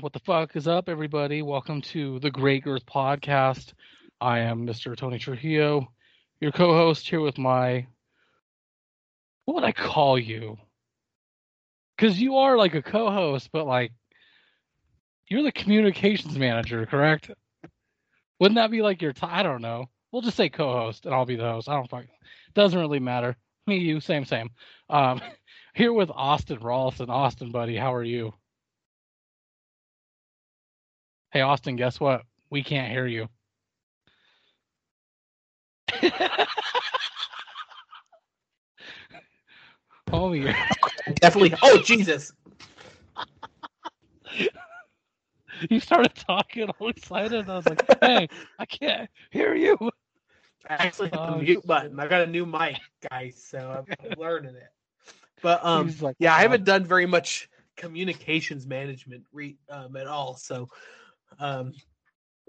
What the fuck is up, everybody? Welcome to the Great Girth Podcast. I am Mr. Tony Trujillo, your co-host here with my. What would I call you? Because you are like a co-host, but like you're the communications manager, correct? Wouldn't that be like your? T- I don't know. We'll just say co-host, and I'll be the host. I don't fuck. Doesn't really matter. Me, you, same, same. Um, here with Austin Rawlston. Austin, buddy, how are you? Hey, Austin, guess what? We can't hear you. Homie, Definitely. Oh Jesus! you started talking all excited. I was like, hey, I can't hear you. I actually hit the Oh, mute button. I got a new mic, guys, so I'm learning it. But um, like, yeah, I "Oh." haven't done very much communications management re- um, at all. So, um,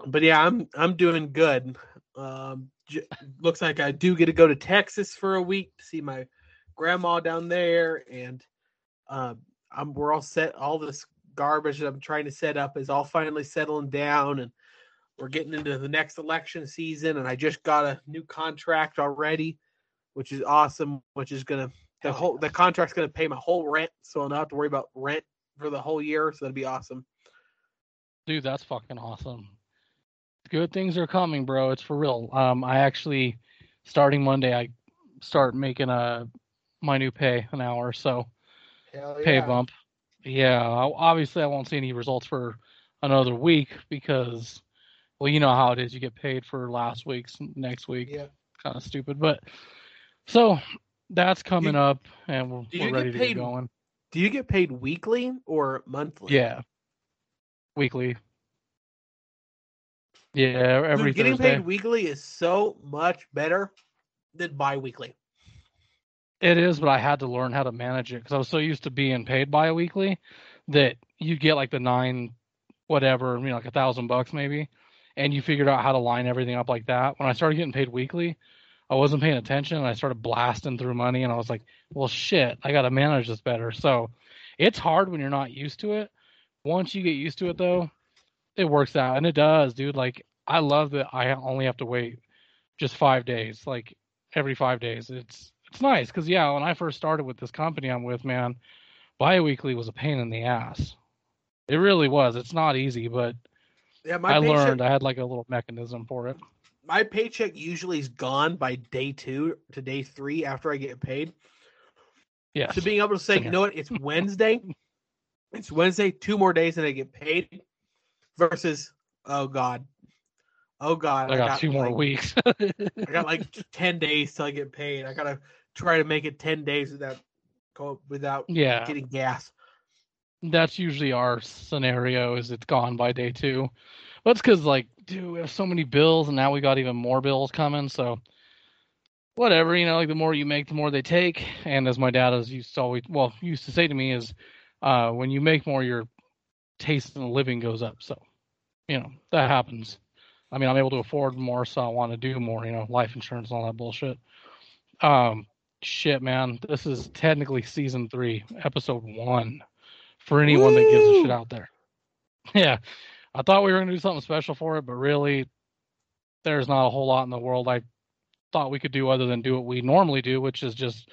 but yeah, I'm I'm doing good. Um, j- looks like I do get to go to Texas for a week to see my grandma down there, and um, I'm we're all set. All this garbage that I'm trying to set up is all finally settling down, and we're getting into the next election season. And I just got a new contract already, which is awesome. Which is gonna the whole the contract's gonna pay my whole rent, so I'll not have to worry about rent for the whole year. So that'd be awesome. Dude, that's fucking awesome. Good things are coming, bro. It's for real. Um, I actually, starting Monday, I start making a my new pay an hour, so Hell pay bump. Yeah, obviously I won't see any results for another week because, well, you know how it is. You get paid for last week's next week. Yeah. Kind of stupid, but so that's coming You- up, and we're, we're ready get to paid get going. Do you get paid weekly or monthly? Yeah, weekly. Yeah, every Dude, getting Thursday. paid weekly is so much better than bi-weekly. It is, but I had to learn how to manage it because I was so used to being paid bi-weekly that you get like the nine, whatever, you know, like a thousand bucks maybe, and you figured out how to line everything up like that. When I started getting paid weekly, I wasn't paying attention and I started blasting through money, and I was like, well, shit, I got to manage this better. So it's hard when you're not used to it. Once you get used to it, though, it works out, and it does, dude. Like I love that I only have to wait just five days, like every five days. It's it's nice because yeah, when I first started with this company I'm with, man, biweekly was a pain in the ass. It really was. It's not easy, but Yeah, my I paycheck, learned. I had like a little mechanism for it. my paycheck usually is gone by day two to day three after I get paid. Yes. So being able to say, you know what, it's Wednesday. It's Wednesday, two more days and I get paid. Versus, oh god, oh god, I got two more weeks. I got like ten days till I get paid. I gotta try to make it ten days without without yeah, getting gas. that's usually our scenario. Is it's gone by day two, but it's because like, dude, we have so many bills, and now we got even more bills coming. So whatever, you know, like the more you make, the more they take. And as my dad has used to always, well, used to say to me is, uh, when you make more, your taste in living goes up. So, you know, that happens. I mean, I'm able to afford more, so I want to do more. You know, life insurance and all that bullshit. Um, shit, man, this is technically season three, episode one, for anyone that gives a shit out there. Yeah, I thought we were gonna do something special for it, but really, there's not a whole lot in the world I thought we could do other than do what we normally do, which is just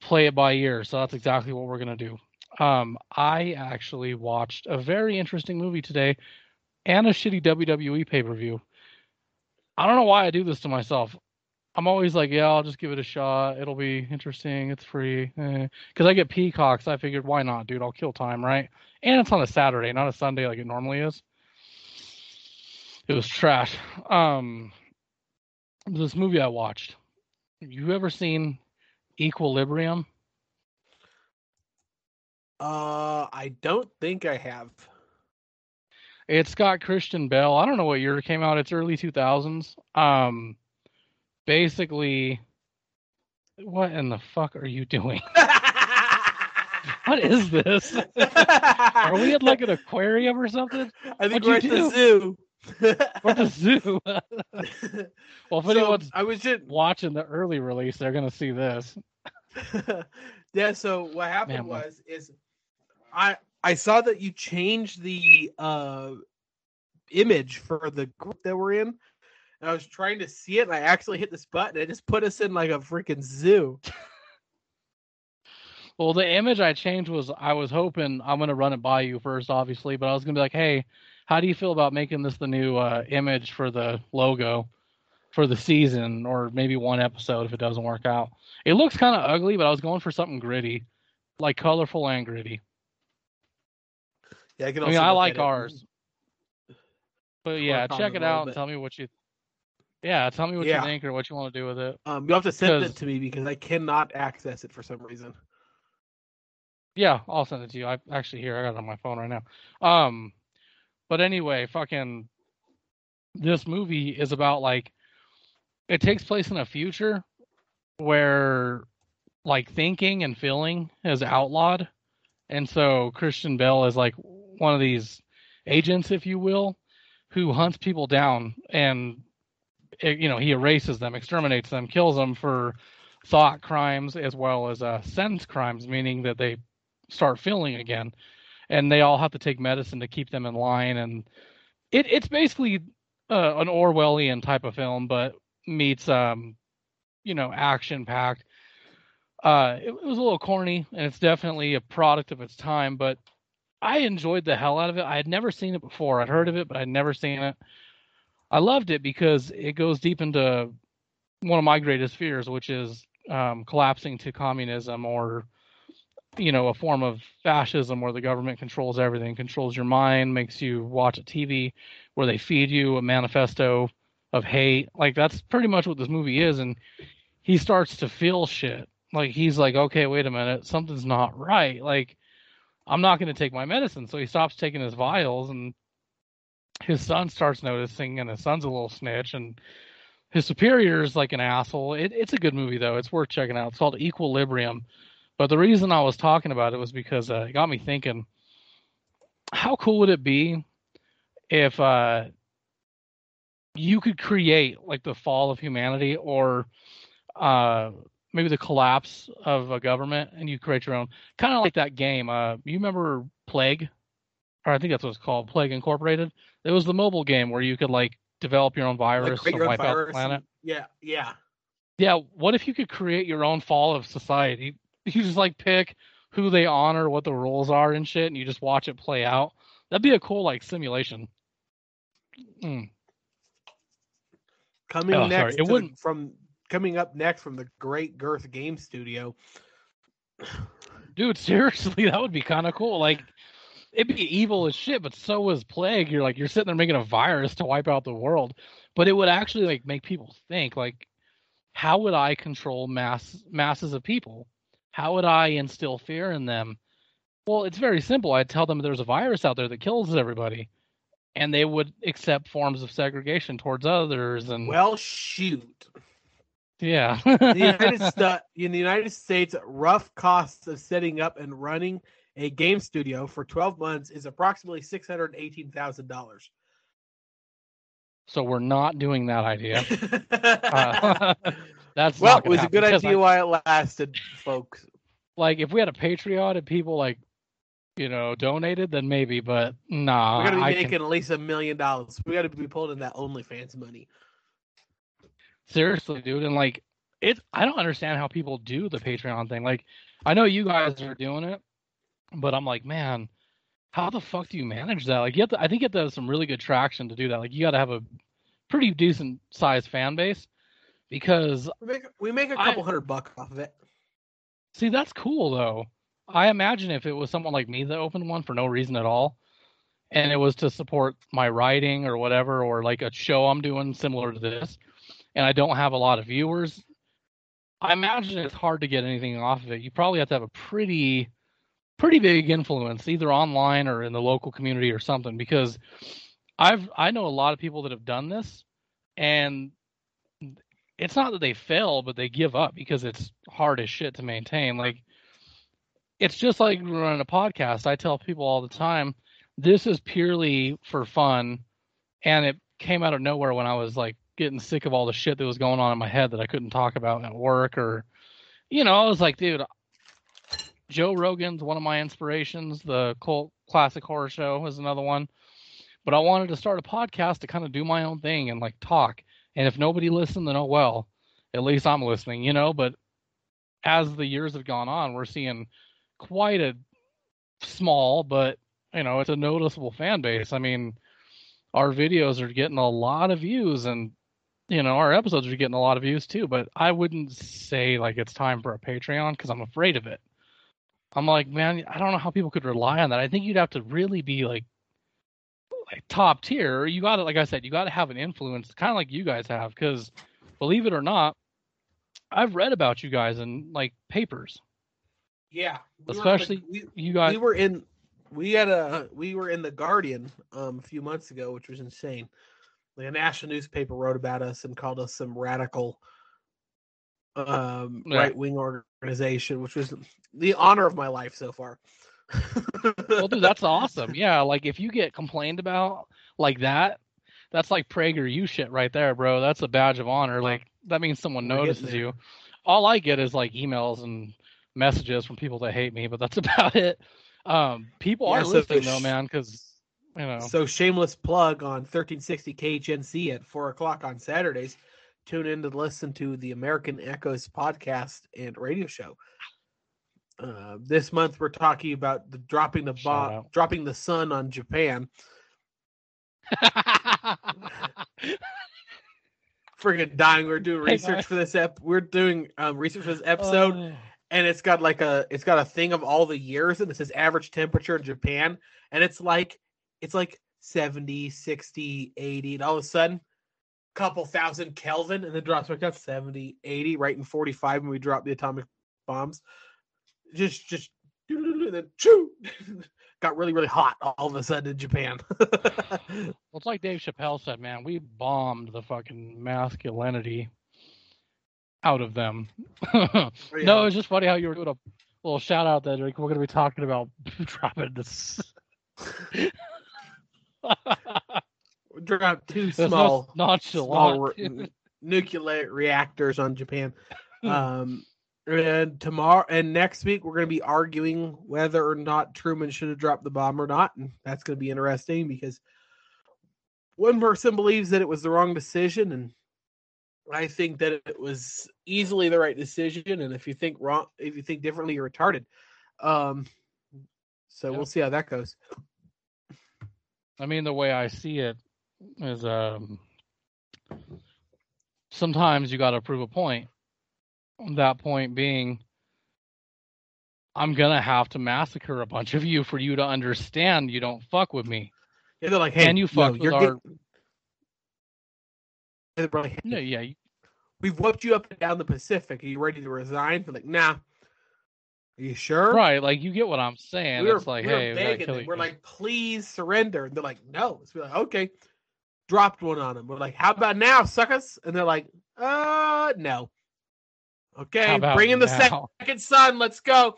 play it by ear. So that's exactly what we're gonna do. Um, I actually watched a very interesting movie today and a shitty WWE pay per view. I don't know why I do this to myself. I'm always like, yeah, I'll just give it a shot. It'll be interesting. It's free. Because I get Peacocks. I figured, why not, dude? I'll kill time, right? And it's on a Saturday, not a Sunday like it normally is. It was trash. Um, this movie I watched. You ever seen Equilibrium? Uh, I don't think I have. It's got Christian Bale. I don't know what year it came out. It's early 2000s. Um, basically, what in the fuck are you doing? what is this? Are we at like an aquarium or something? I think What'd we're at the zoo. Or the zoo? well, if So, anyone's I was just watching the early release, they're gonna see this. yeah. So what happened Man, was is I I saw that you changed the uh image for the group that we're in. And I was trying to see it and I actually hit this button. It just put us in like a freaking zoo. Well, the image I changed was I was hoping I'm gonna run it by you first, obviously, but I was gonna be like, hey, how do you feel about making this the new uh, image for the logo for the season, or maybe one episode if it doesn't work out? It looks kind of ugly, but I was going for something gritty, like colorful and gritty. Yeah, I can I mean, I like at it. ours, but yeah, check it it a little out and tell me what you. Yeah, tell me what Yeah. you think or what you want to do with it. Um, you have to send it to me because I cannot access it for some reason. Yeah, I'll send it to you. I actually here I got it on my phone right now. Um, but anyway, fucking, this movie is about like, it takes place in a future where like thinking and feeling is outlawed, and so Christian Bale is like one of these agents, if you will, who hunts people down and eh, you know he erases them, exterminates them, kills them for thought crimes as well as uh, sense crimes, meaning that they start feeling again, and they all have to take medicine to keep them in line. And it, it's basically uh, an Orwellian type of film, but meets um, you know action packed. Uh, it, it was a little corny, and it's definitely a product of its time, but I enjoyed the hell out of it. I had never seen it before. I'd heard of it, but I'd never seen it. I loved it because it goes deep into one of my greatest fears, which is um, collapsing to communism or you know a form of fascism where the government controls everything controls your mind makes you watch a tv where they feed you a manifesto of hate like that's pretty much what this movie is and he starts to feel shit like he's like okay wait a minute something's not right like i'm not going to take my medicine. So he stops taking his vials and his son starts noticing and his son's a little snitch and his superior's like an asshole. It, it's a good movie though. It's worth checking out. It's called equilibrium. But the reason I was talking about it was because uh, it got me thinking, how cool would it be if uh, you could create like the fall of humanity or uh, maybe the collapse of a government and you create your own, kind of like that game. Uh, you remember Plague? Or I think that's what it's called, Plague Incorporated. It was the mobile game where you could like develop your own virus your own wipe out the planet. and- yeah, yeah. Yeah, what if you could create your own fall of society? You just like pick who they honor, what the rules are and shit, and you just watch it play out. That'd be a cool like simulation. Mm. Coming Oh, next it wouldn't- from coming up next from the Great Girth Game Studio. Dude, seriously, that would be kind of cool. Like, it'd be evil as shit, but so is plague. You're like you're sitting there making a virus to wipe out the world, but it would actually like make people think. Like, how would I control mass masses of people? How would I instill fear in them? Well, it's very simple. I'd tell them there's a virus out there that kills everybody, and they would accept forms of segregation towards others. And Well, shoot. Yeah, The United Sta- in the United States, rough costs of setting up and running a game studio for 12 months is approximately $618,000. so we're not doing that idea. Uh, that's well, it was a good because I- idea while it lasted, folks. like if we had a Patreon and people like you know donated, then maybe. But nah, We're gonna be I making can, at least a million dollars. We got to be pulling in that OnlyFans money. Seriously, dude. And like it, I don't understand how people do the Patreon thing. Like I know you guys are doing it, but I'm like, man, how the fuck do you manage that? Like you have to, I think you have to have some really good traction to do that. Like you got to have a pretty decent sized fan base because We make we make a I- couple hundred bucks off of it. See, that's cool though. I imagine if it was someone like me that opened one for no reason at all, and it was to support my writing or whatever, or like a show I'm doing similar to this, and I don't have a lot of viewers, I imagine it's hard to get anything off of it. You probably have to have a pretty, pretty big influence, either online or in the local community or something. Because I've I know a lot of people that have done this, and it's not that they fail, but they give up because it's hard as shit to maintain. Like it's just like running a podcast. I tell people all the time, this is purely for fun, and it came out of nowhere when I was like getting sick of all the shit that was going on in my head that I couldn't talk about at work or, you know, I was like, dude, Joe Rogan's one of my inspirations. The Cult Classic Horror Show is another one. But I wanted to start a podcast to kind of do my own thing and like talk. And if nobody listened, then oh well. At least I'm listening, you know. But as the years have gone on, we're seeing quite a small, but you know, it's a noticeable fan base. I mean, our videos are getting a lot of views and you know, our episodes are getting a lot of views too, but I wouldn't say like it's time for a Patreon because I'm afraid of it. I'm like, man, I don't know how people could rely on that. I think you'd have to really be like, like top tier. You got to, like I said, you got to have an influence, kind of like you guys have. Because believe it or not, I've read about you guys in like papers. Yeah, we especially the, we, you guys. We were in, we had a, we were in the Guardian um, a few months ago, which was insane. A national newspaper wrote about us and called us some radical um, yeah. right wing organization, which was the honor of my life so far. well, dude, that's awesome. Yeah, like if you get complained about like that, that's like PragerU shit right there, bro. That's a badge of honor. Like that means someone notices you. All I get is like emails and messages from people that hate me, but that's about it. Um, people yeah, are so listening though, man, because know. So shameless plug on 1360 KHNC at four o'clock on Saturdays. Tune in to listen to the American Echoes podcast and radio show. Uh, this month we're talking about the dropping the bomb, dropping the sun on Japan. Freaking dying! We're doing research for this ep. We're doing um, research for this episode, oh. and it's got like a it's got a thing of all the years, and it says average temperature in Japan, and it's like it's like 70, 60, 80, and all of a sudden, couple thousand Kelvin, and then drops back down 70, 80, right in 45 when we drop the atomic bombs. Just, just, then choo, got really, really hot all of a sudden in Japan. well, it's like Dave Chappelle said, man, we bombed the fucking masculinity out of them. oh, yeah. No, it's just funny how you were doing a little shout out that like, we're going to be talking about dropping this. Drop two small, small nuclear reactors on Japan. Um, and tomorrow and next week we're going to be arguing whether or not Truman should have dropped the bomb or not, and that's going to be interesting because one person believes that it was the wrong decision, and I think that it was easily the right decision. And if you think wrong, if you think differently, you're retarded. Um, so we'll see how that goes. I mean, the way I see it is, um, sometimes you got to prove a point. That point being, I'm gonna have to massacre a bunch of you for you to understand you don't fuck with me. Yeah, they're like, hey, and you fuck no, with our. Getting... Like, hey, no, yeah. We've whipped you up and down the Pacific. Are you ready to resign? They're like, nah. Are you sure? Right, like you get what I'm saying. We were, it's like, we hey, begging we We're like, please surrender. And they're like, no. So we're like, okay. Dropped one on them. We're like, how about now, suckers? And they're like, uh, no. Okay, bring in the now? second sun. Let's go.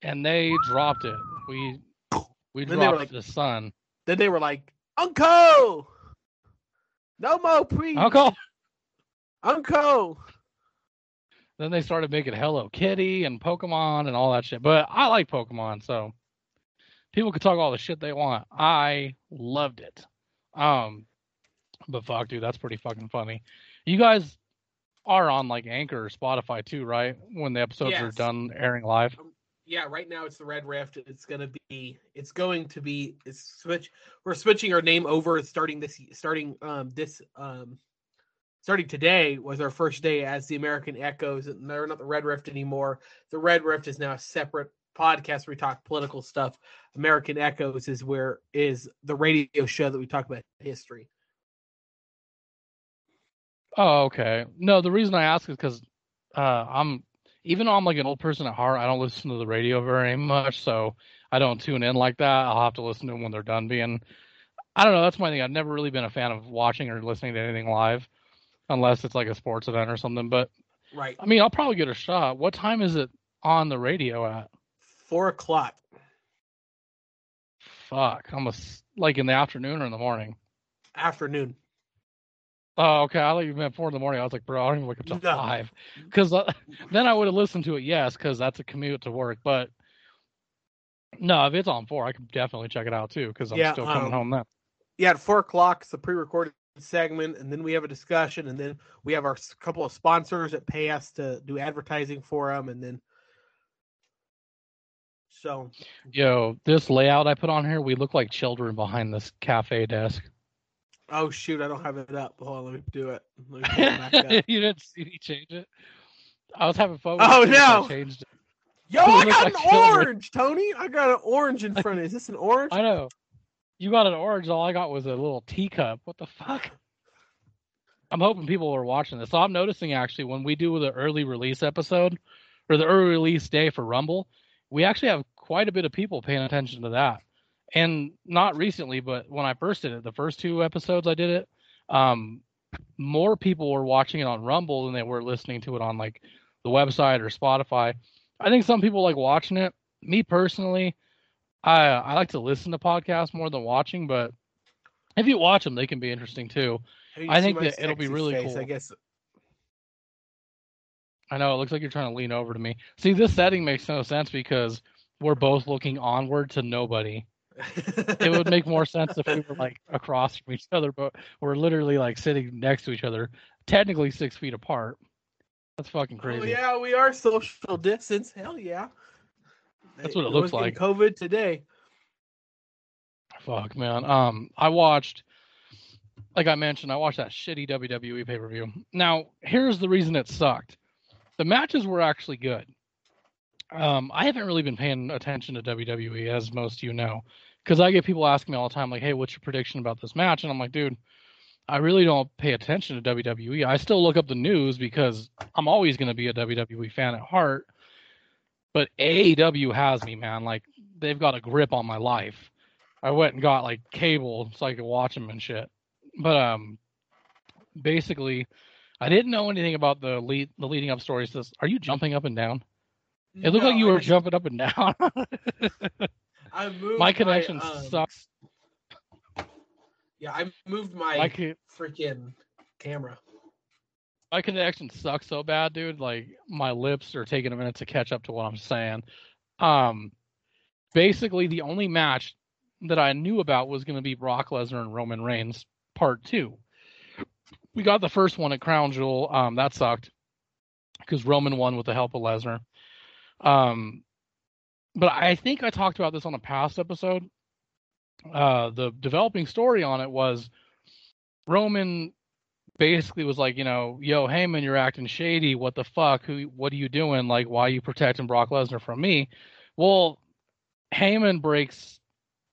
And they dropped it. We we then dropped like, the sun. Then they were like, Uncle, no more pre. Uncle, Uncle. Then they started making Hello Kitty and Pokemon and all that shit. But I like Pokemon, so people could talk all the shit they want. I loved it. Um, but fuck, dude, that's pretty fucking funny. You guys are on like Anchor or Spotify too, right? When the episodes yes. are done airing live. Um, yeah, right now it's the Red Rift. It's gonna be. It's going to be. It's switch. We're switching our name over. Starting this. Starting um this um starting today was our first day as the American Echoes. They're not the Red Rift anymore. The Red Rift is now a separate podcast where we talk political stuff. American Echoes is where is the radio show that we talk about history. Oh, okay. No, the reason I ask is because uh, I'm even though I'm like an old person at heart, I don't listen to the radio very much, so I don't tune in like that. I'll have to listen to them when they're done being. I don't know. That's my thing. I've never really been a fan of watching or listening to anything live unless it's like a sports event or something. But right, I mean, I'll probably get a shot. What time is it on the radio at? Four o'clock. Fuck, almost like in the afternoon or in the morning. Afternoon. Oh, okay. I thought you meant four in the morning. I was like, bro, I don't even wake up till No. five, because uh, then I would have listened to it. Yes, because that's a commute to work. But no, if it's on four, I could definitely check it out too, because I'm Yeah, still coming um, home then. Yeah, at four o'clock, it's a pre-recorded segment, and then we have a discussion, and then we have our couple of sponsors that pay us to do advertising for them, and then so Yo, this layout I put on here, we look like children behind this cafe desk. oh shoot, I don't have it up. Hold on, let me do it. Me it back up. you didn't see me change it. I was having fun. Oh, with it, so I no. changed it. Yo, I got like an children. orange, Tony. I got an orange in front of. Is this an orange? I know. You got an orange. All I got was a little teacup. What the fuck? I'm hoping people are watching this. So I'm noticing actually when we do the early release episode or the early release day for Rumble, we actually have quite a bit of people paying attention to that. And not recently, but when I first did it, the first two episodes I did it, um, more people were watching it on Rumble than they were listening to it on like the website or Spotify. I think some people like watching it. Me personally, I I like to listen to podcasts more than watching, but if you watch them, they can be interesting too. I think that it'll be really face, cool. I guess. I know it looks like you're trying to lean over to me. See, this setting makes no sense because we're both looking onward to nobody. It would make more sense if we were like across from each other, but we're literally like sitting next to each other, technically six feet apart. That's fucking Oh crazy. yeah, we are social distance. Hell yeah. That's what it No looks like. COVID today. Fuck, man. Um, I watched, like I mentioned, I watched that shitty WWE pay per view. Now, here's the reason it sucked. The matches were actually good. Um, I haven't really been paying attention to WWE, as most of you know, because I get people asking me all the time, like, "Hey, what's your prediction about this match?" And I'm like, "Dude, I really don't pay attention to WWE. I still look up the news because I'm always going to be a WWE fan at heart. But AEW has me, man. Like, they've got a grip on my life." I went and got like cable so I could watch them and shit. But um, basically, I didn't know anything about the lead, the leading up stories. This, are you jumping up and down? It looked like you were jumping up and down. I moved my connection um, sucks. Yeah, I moved my My, freaking camera. My connection sucks so bad, dude. Like my lips are taking a minute to catch up to what I'm saying. Um, basically, the only match that I knew about was going to be Brock Lesnar and Roman Reigns part two. We got the first one at Crown Jewel. Um, that sucked because Roman won with the help of Lesnar. Um, but I think I talked about this on a past episode. Uh, the developing story on it was Roman basically was like, you know, yo, Heyman, you're acting shady. What the fuck? Who? What are you doing? Like, why are you protecting Brock Lesnar from me? Well, Heyman breaks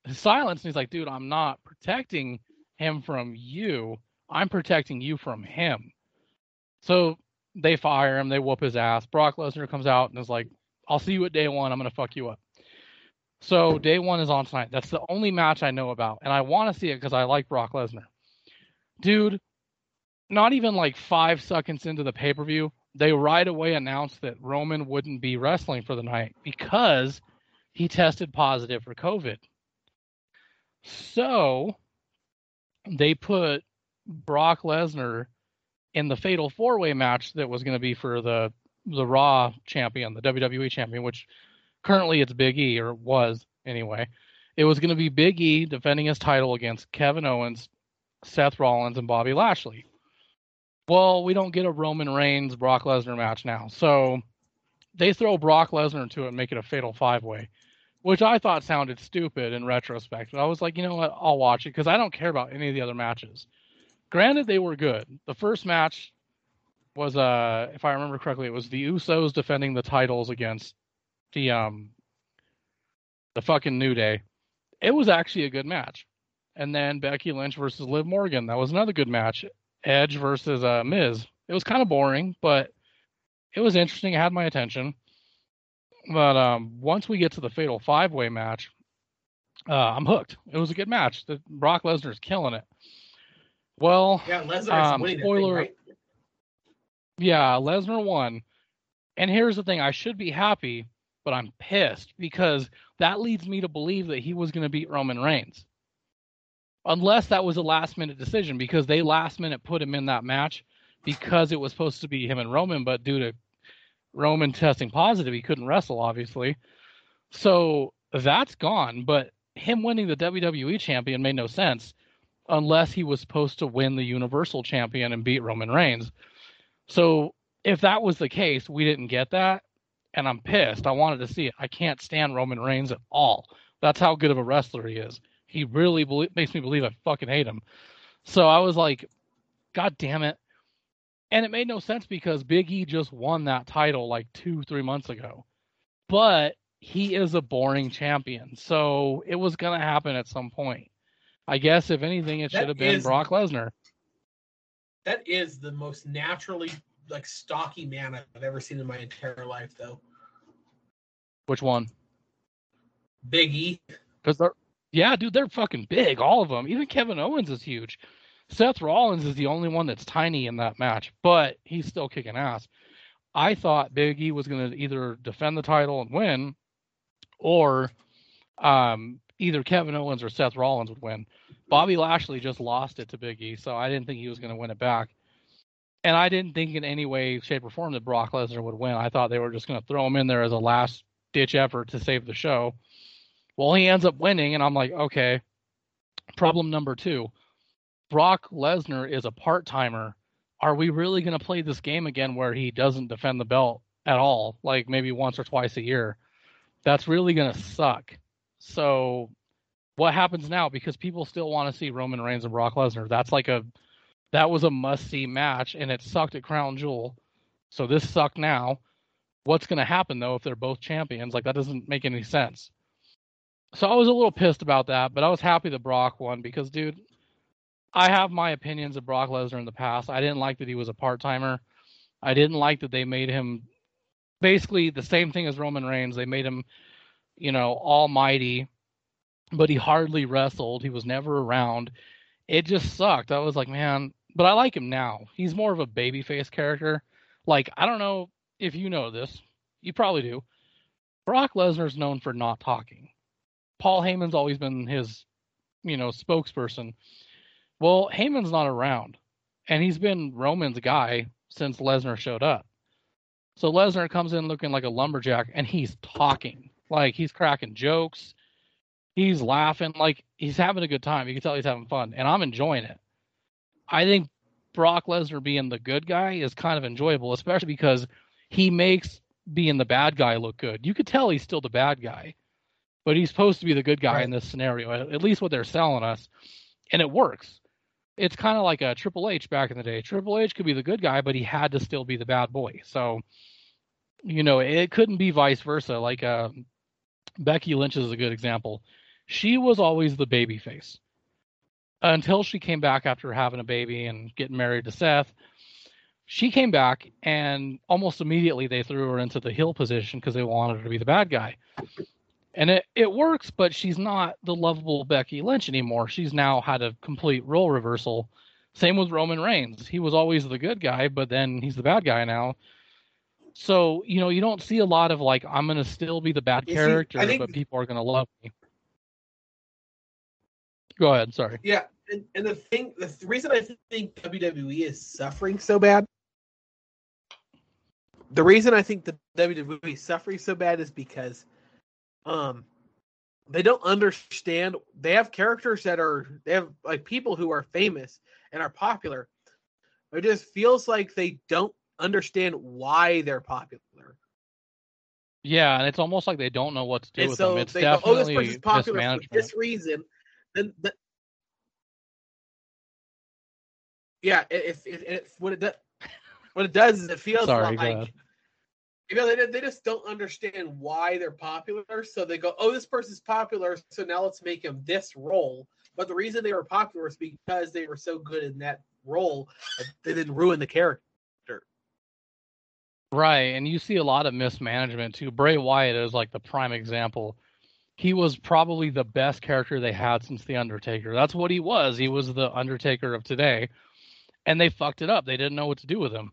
his silence and he's like, dude, I'm not protecting him from you. I'm protecting you from him. So they fire him. They whoop his ass. Brock Lesnar comes out and is like, I'll see you at day one. I'm gonna fuck you up. So day one is on tonight. That's the only match I know about, and I want to see it because I like Brock Lesnar. Dude, not even like five seconds into the pay per view, they right away announced that Roman wouldn't be wrestling for the night because he tested positive for COVID. So they put Brock Lesnar in the fatal four way match that was going to be for the the Raw champion, the WWE champion, which currently it's Big E or was anyway. It was going to be Big E defending his title against Kevin Owens, Seth Rollins, and Bobby Lashley. Well, we don't get a Roman Reigns Brock Lesnar match now, so they throw Brock Lesnar into it and make it a fatal five way, which I thought sounded stupid in retrospect. But I was like, you know what? I'll watch it because I don't care about any of the other matches. Granted, they were good. The first match was, uh, if I remember correctly, it was the Usos defending the titles against the um the fucking New Day. It was actually a good match. And then Becky Lynch versus Liv Morgan. That was another good match. Edge versus uh, Miz. It was kind of boring, but it was interesting. It had my attention. But um, once we get to the Fatal Five Way match, uh, I'm hooked. It was a good match. The, Brock Lesnar's killing it. Well, Yeah, Lesnar's Um, winning spoiler- thing, right? yeah, Lesnar won. And here's the thing I should be happy, but I'm pissed because that leads me to believe that he was going to beat Roman Reigns. Unless that was a last minute decision because they last minute put him in that match because it was supposed to be him and Roman, but due to Roman testing positive, he couldn't wrestle, obviously. So that's gone. But him winning the WWE champion made no sense unless he was supposed to win the Universal champion and beat Roman Reigns. So if that was the case, we didn't get that. And I'm pissed. I wanted to see it. I can't stand Roman Reigns at all. That's how good of a wrestler he is. He really makes me believe I fucking hate him. So I was like, God damn it. And it made no sense because Big E just won that title like two, three months ago. But he is a boring champion. So it was going to happen at some point. I guess, if anything, it should have been is, Brock Lesnar. That is the most naturally like stocky man I've ever seen in my entire life, though. Which one? Big E. Because they're yeah, dude, they're fucking big, all of them. Even Kevin Owens is huge. Seth Rollins is the only one that's tiny in that match, but he's still kicking ass. I thought Big E was going to either defend the title and win, or um, either Kevin Owens or Seth Rollins would win. Bobby Lashley just lost it to Big E, so I didn't think he was going to win it back. And I didn't think in any way, shape, or form that Brock Lesnar would win. I thought they were just going to throw him in there as a last ditch effort to save the show. Well, he ends up winning, and I'm like, okay. Problem number two Brock Lesnar is a part timer. Are we really going to play this game again where he doesn't defend the belt at all, like maybe once or twice a year? That's really going to suck. So, what happens now? Because people still want to see Roman Reigns and Brock Lesnar. That's like a that was a must see match, and it sucked at Crown Jewel. So this sucked now. What's going to happen though if they're both champions? Like that doesn't make any sense. So I was a little pissed about that, but I was happy that Brock won because, dude, I have my opinions of Brock Lesnar in the past. I didn't like that he was a part timer. I didn't like that they made him basically the same thing as Roman Reigns. They made him, you know, almighty, but he hardly wrestled. He was never around. It just sucked. I was like, man, but I like him now. He's more of a babyface character. Like, I don't know if you know this. You probably do. Brock Lesnar's known for not talking. Paul Heyman's always been his, you know, spokesperson. Well, Heyman's not around, and he's been Roman's guy since Lesnar showed up. So Lesnar comes in looking like a lumberjack, and he's talking like he's cracking jokes, he's laughing, like he's having a good time. You can tell he's having fun, and I'm enjoying it. I think Brock Lesnar being the good guy is kind of enjoyable, especially because he makes being the bad guy look good. You could tell he's still the bad guy, but he's supposed to be the good guy right. in this scenario. At least what they're selling us, and it works. It's kind of like a Triple H back in the day. Triple H could be the good guy, but he had to still be the bad boy. So, you know, it couldn't be vice versa. Like uh, Becky Lynch is a good example. She was always the baby face until she came back after having a baby and getting married to Seth. She came back and almost immediately they threw her into the heel position because they wanted her to be the bad guy and it, it works, but she's not the lovable Becky Lynch anymore. She's now had a complete role reversal. Same with Roman Reigns. He was always the good guy, but then he's the bad guy now. So, you know, you don't see a lot of like, I'm going to still be the bad you character, see, think, but people are going to love me. Go ahead. Sorry. Yeah. And, and the thing, the reason I think WWE is suffering so bad, the reason I think the WWE is suffering so bad is because um they don't understand they have characters that are they have like people who are famous and are popular. It just feels like they don't understand why they're popular. Yeah and it's almost like they don't know what to do and with so them. It's definitely go, oh this person's popular for this reason. Then the, yeah if, if, if what it does what it does is it feels Sorry, like you know, they, they just don't understand why they're popular. So they go, oh, this person's popular. So now let's make him this role. But the reason they were popular is because they were so good in that role they didn't ruin the character. Right. And you see a lot of mismanagement too. Bray Wyatt is like the prime example. He was probably the best character they had since The Undertaker. That's what he was. He was the Undertaker of today. And they fucked it up. They didn't know what to do with him.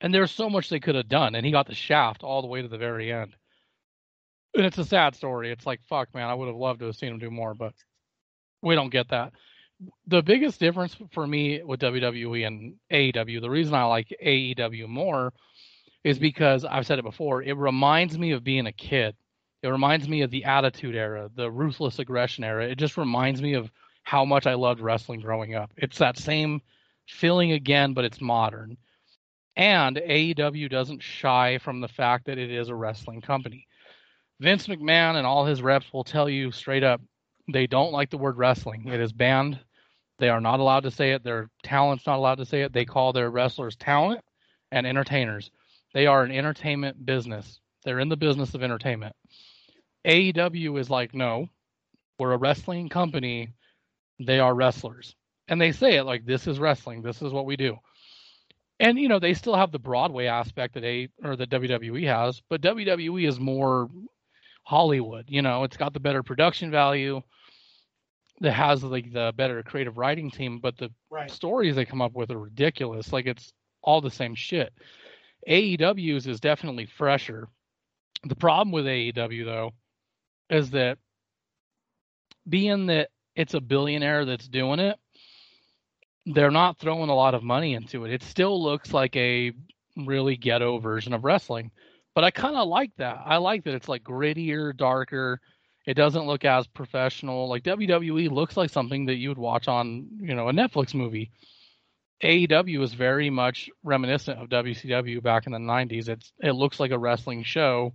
And there's so much they could have done, and he got the shaft all the way to the very end. And it's a sad story. It's like, fuck, man, I would have loved to have seen him do more, but we don't get that. the biggest difference for me with WWE and AEW, the reason I like AEW more is because I've said it before, it reminds me of being a kid. It reminds me of the attitude era, the ruthless aggression era. It just reminds me of how much I loved wrestling growing up. It's that same feeling again, but it's modern. And AEW doesn't shy from the fact that it is a wrestling company. Vince McMahon and all his reps will tell you straight up they don't like the word wrestling. It is banned. They are not allowed to say it. Their talent's not allowed to say it. They call their wrestlers talent and entertainers. They are an entertainment business. They're in the business of entertainment. AEW is like, no, we're a wrestling company. They are wrestlers. And they say it like, this is wrestling. This is what we do. And, you know, they still have the Broadway aspect that A or the WWE has, but WWE is more Hollywood. You know, it's got the better production value that has like the better creative writing team, but the Right. stories they come up with are ridiculous. Like it's all the same shit. AEW's is definitely fresher. The problem with AEW though is that being that it's a billionaire that's doing it, they're not throwing a lot of money into it. It still looks like a really ghetto version of wrestling. But I kind of like that. I like that it's like grittier, darker. It doesn't look as professional. Like WWE looks like something that you would watch on, you know, a Netflix movie. AEW is very much reminiscent of WCW back in the 90s. It's it looks like a wrestling show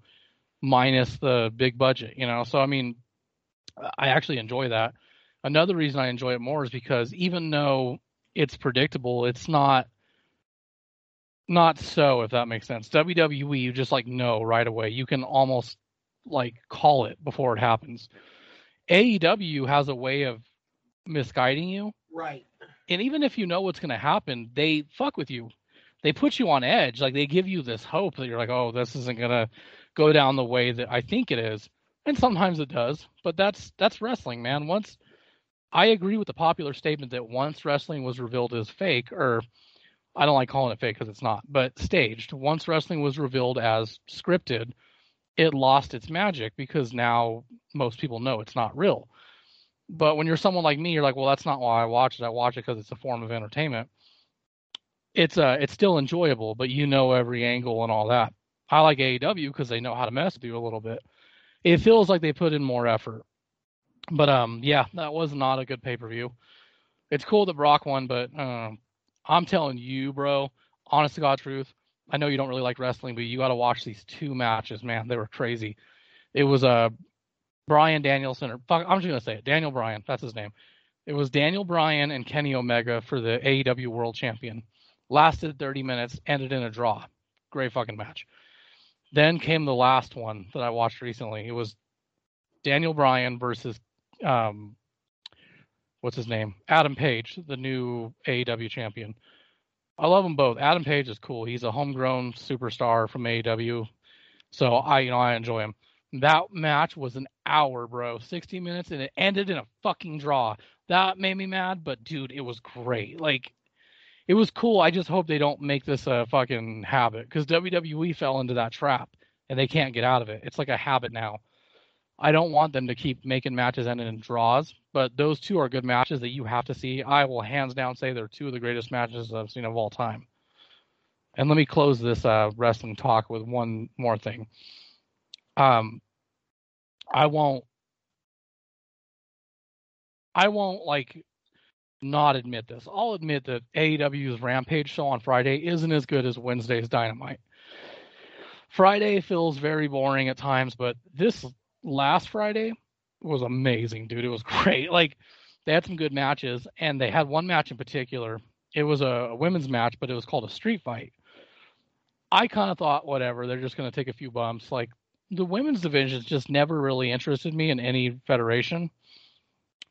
minus the big budget, you know. So I mean, I actually enjoy that. Another reason I enjoy it more is because even though it's predictable, it's not not so if that makes sense. WWE you just like know right away. You can almost like call it before it happens. AEW has a way of misguiding you Right. and even if you know what's going to happen, they fuck with you. They put you on edge. Like they give you this hope that you're like, oh, this isn't going to go down the way that I think it is. And sometimes it does, but that's that's wrestling, man. Once I agree with the popular statement that once wrestling was revealed as fake, or I don't like calling it fake because it's not, but staged. Once wrestling was revealed as scripted, it lost its magic because now most people know it's not real. But when you're someone like me, you're like, well, that's not why I watch it. I watch it because it's a form of entertainment. It's uh, it's still enjoyable, but you know every angle and all that. I like AEW because they know how to mess with you a little bit. It feels like they put in more effort. But um, yeah, that was not a good pay per view. It's cool that Brock won, but um, I'm telling you, bro, honest to God truth, I know you don't really like wrestling, but you got to watch these two matches, man. They were crazy. It was uh, Bryan Danielson, or fuck, I'm just gonna say it, Daniel Bryan. That's his name. It was Daniel Bryan and Kenny Omega for the AEW World Champion. Lasted 30 minutes, ended in a draw. Great fucking match. Then came the last one that I watched recently. It was Daniel Bryan versus um, what's his name? Adam Page, the new AEW champion. I love them both. Adam Page is cool. He's a homegrown superstar from AEW. So I, you know, I enjoy him. That match was an hour, bro. 60 minutes and it ended in a fucking draw. That made me mad, but dude, it was great. Like it was cool. I just hope they don't make this a fucking habit cuz WWE fell into that trap and they can't get out of it. It's like a habit now. I don't want them to keep making matches ending in draws, but those two are good matches that you have to see. I will hands down say they're two of the greatest matches I've seen of all time. And let me close this uh, wrestling talk with one more thing. Um, I won't. I won't like not admit this. I'll admit that AEW's Rampage show on Friday isn't as good as Wednesday's Dynamite. Friday feels very boring at times, but this last Friday was amazing, dude. It was great. Like they had some good matches, and they had one match in particular. It was a, a women's match, but it was called a street fight. I kind of thought, whatever, they're just going to take a few bumps. Like the women's division just never really interested me in any federation.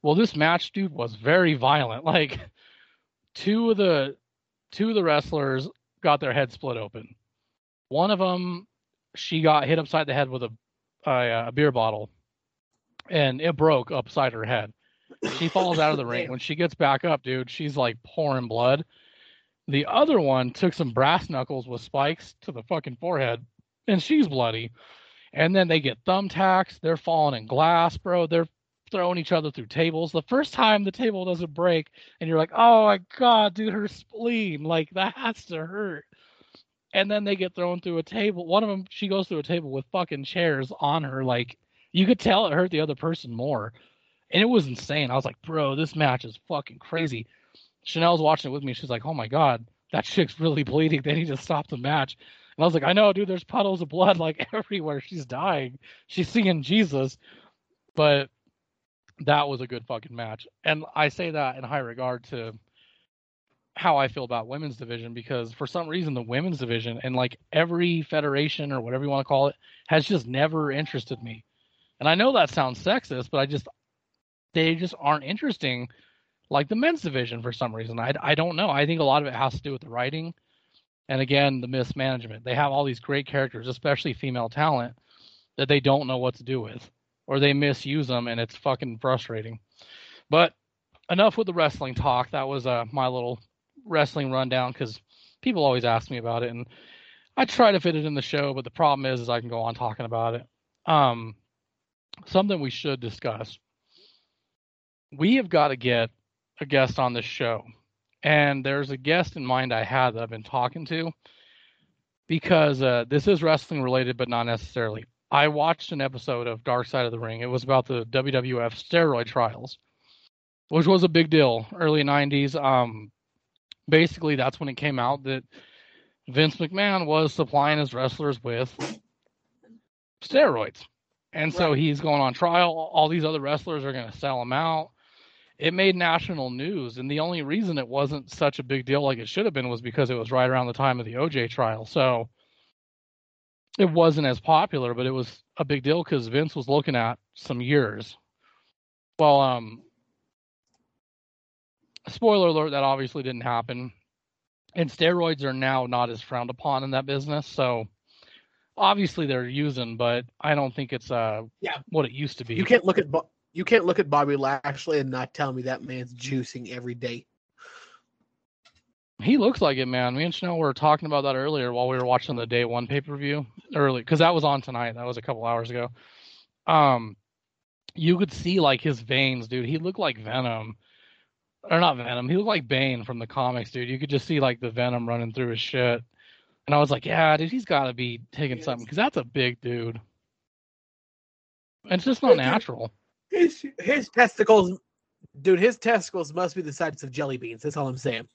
Well, this match, dude, was very violent. Like two of the two of the wrestlers got their head split open. One of them, she got hit upside the head with a a, uh, a beer bottle, and it broke upside her head. She falls out of the ring. When she gets back up, dude, she's like pouring blood. The other one took some brass knuckles with spikes to the fucking forehead, and she's bloody. And then they get thumbtacks. They're falling in glass, bro. They're throwing each other through tables. The first time the table doesn't break, and you're like, oh my god, dude, her spleen, like that has to hurt. And then they get thrown through a table. One of them, she goes through a table with fucking chairs on her. Like you could tell it hurt the other person more, and it was insane. I was like, bro, this match is fucking crazy. Chanel's watching it with me. She's like, oh my god, that chick's really bleeding. They need to stop the match. And I was like, I know, dude. There's puddles of blood like everywhere. She's dying. She's seeing Jesus. But that was a good fucking match. And I say that in high regard to how I feel about women's division because for some reason the women's division and like every federation or whatever you want to call it has just never interested me. And I know that sounds sexist, but I just they just aren't interesting like the men's division for some reason. I I don't know. I think a lot of it has to do with the writing and again the mismanagement. They have all these great characters, especially female talent that they don't know what to do with or they misuse them and it's fucking frustrating. But enough with the wrestling talk. That was uh, my little wrestling rundown because people always ask me about it and I try to fit it in the show, but the problem is, is I can go on talking about it. Um, something we should discuss. We have got to get a guest on this show, and there's a guest in mind I had that I've been talking to because uh, this is wrestling related, but not necessarily. I watched an episode of Dark Side of the Ring. It was about the WWF steroid trials, which was a big deal early 90s. Um, basically, that's when it came out that Vince McMahon was supplying his wrestlers with steroids. And so he's going on trial. All these other wrestlers are going to sell him out. It made national news. And the only reason it wasn't such a big deal like it should have been was because it was right around the time of the OJ trial. So it wasn't as popular, but it was a big deal because Vince was looking at some years. Well, um, spoiler alert, that obviously didn't happen. And steroids are now not as frowned upon in that business. So obviously they're using, but I don't think it's uh yeah what it used to be. You can't look at Bo- you can't look at Bobby Lashley and not tell me that man's juicing every day. He looks like it, man. Me and Chanel were talking about that earlier while we were watching the day one pay per view early because that was on tonight. That was a couple hours ago. Um, you could see like his veins, dude. He looked like Venom, or not Venom. He looked like Bane from the comics, dude. You could just see like the Venom running through his shit. And I was like, yeah, dude, he's got to be taking yes. something because that's a big dude. And it's just not natural. His his testicles, dude. His testicles must be the size of jelly beans. That's all I'm saying.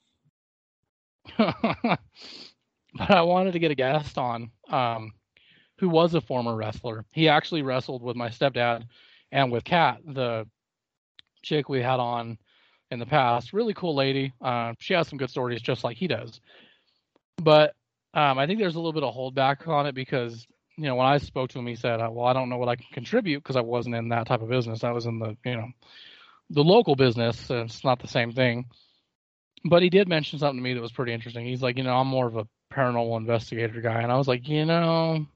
but I wanted to get a guest on um, who was a former wrestler. He actually wrestled with my stepdad and with Kat, the chick we had on in the past. Really cool lady. Uh, she has some good stories, just like he does. But um, I think there's a little bit of holdback on it because you know when I spoke to him, he said, uh, "Well, I don't know what I can contribute because I wasn't in that type of business. I was in the you know the local business. It's not the same thing." but he did mention something to me that was pretty interesting. He's like, you know, I'm more of a paranormal investigator guy, and I was like, you know,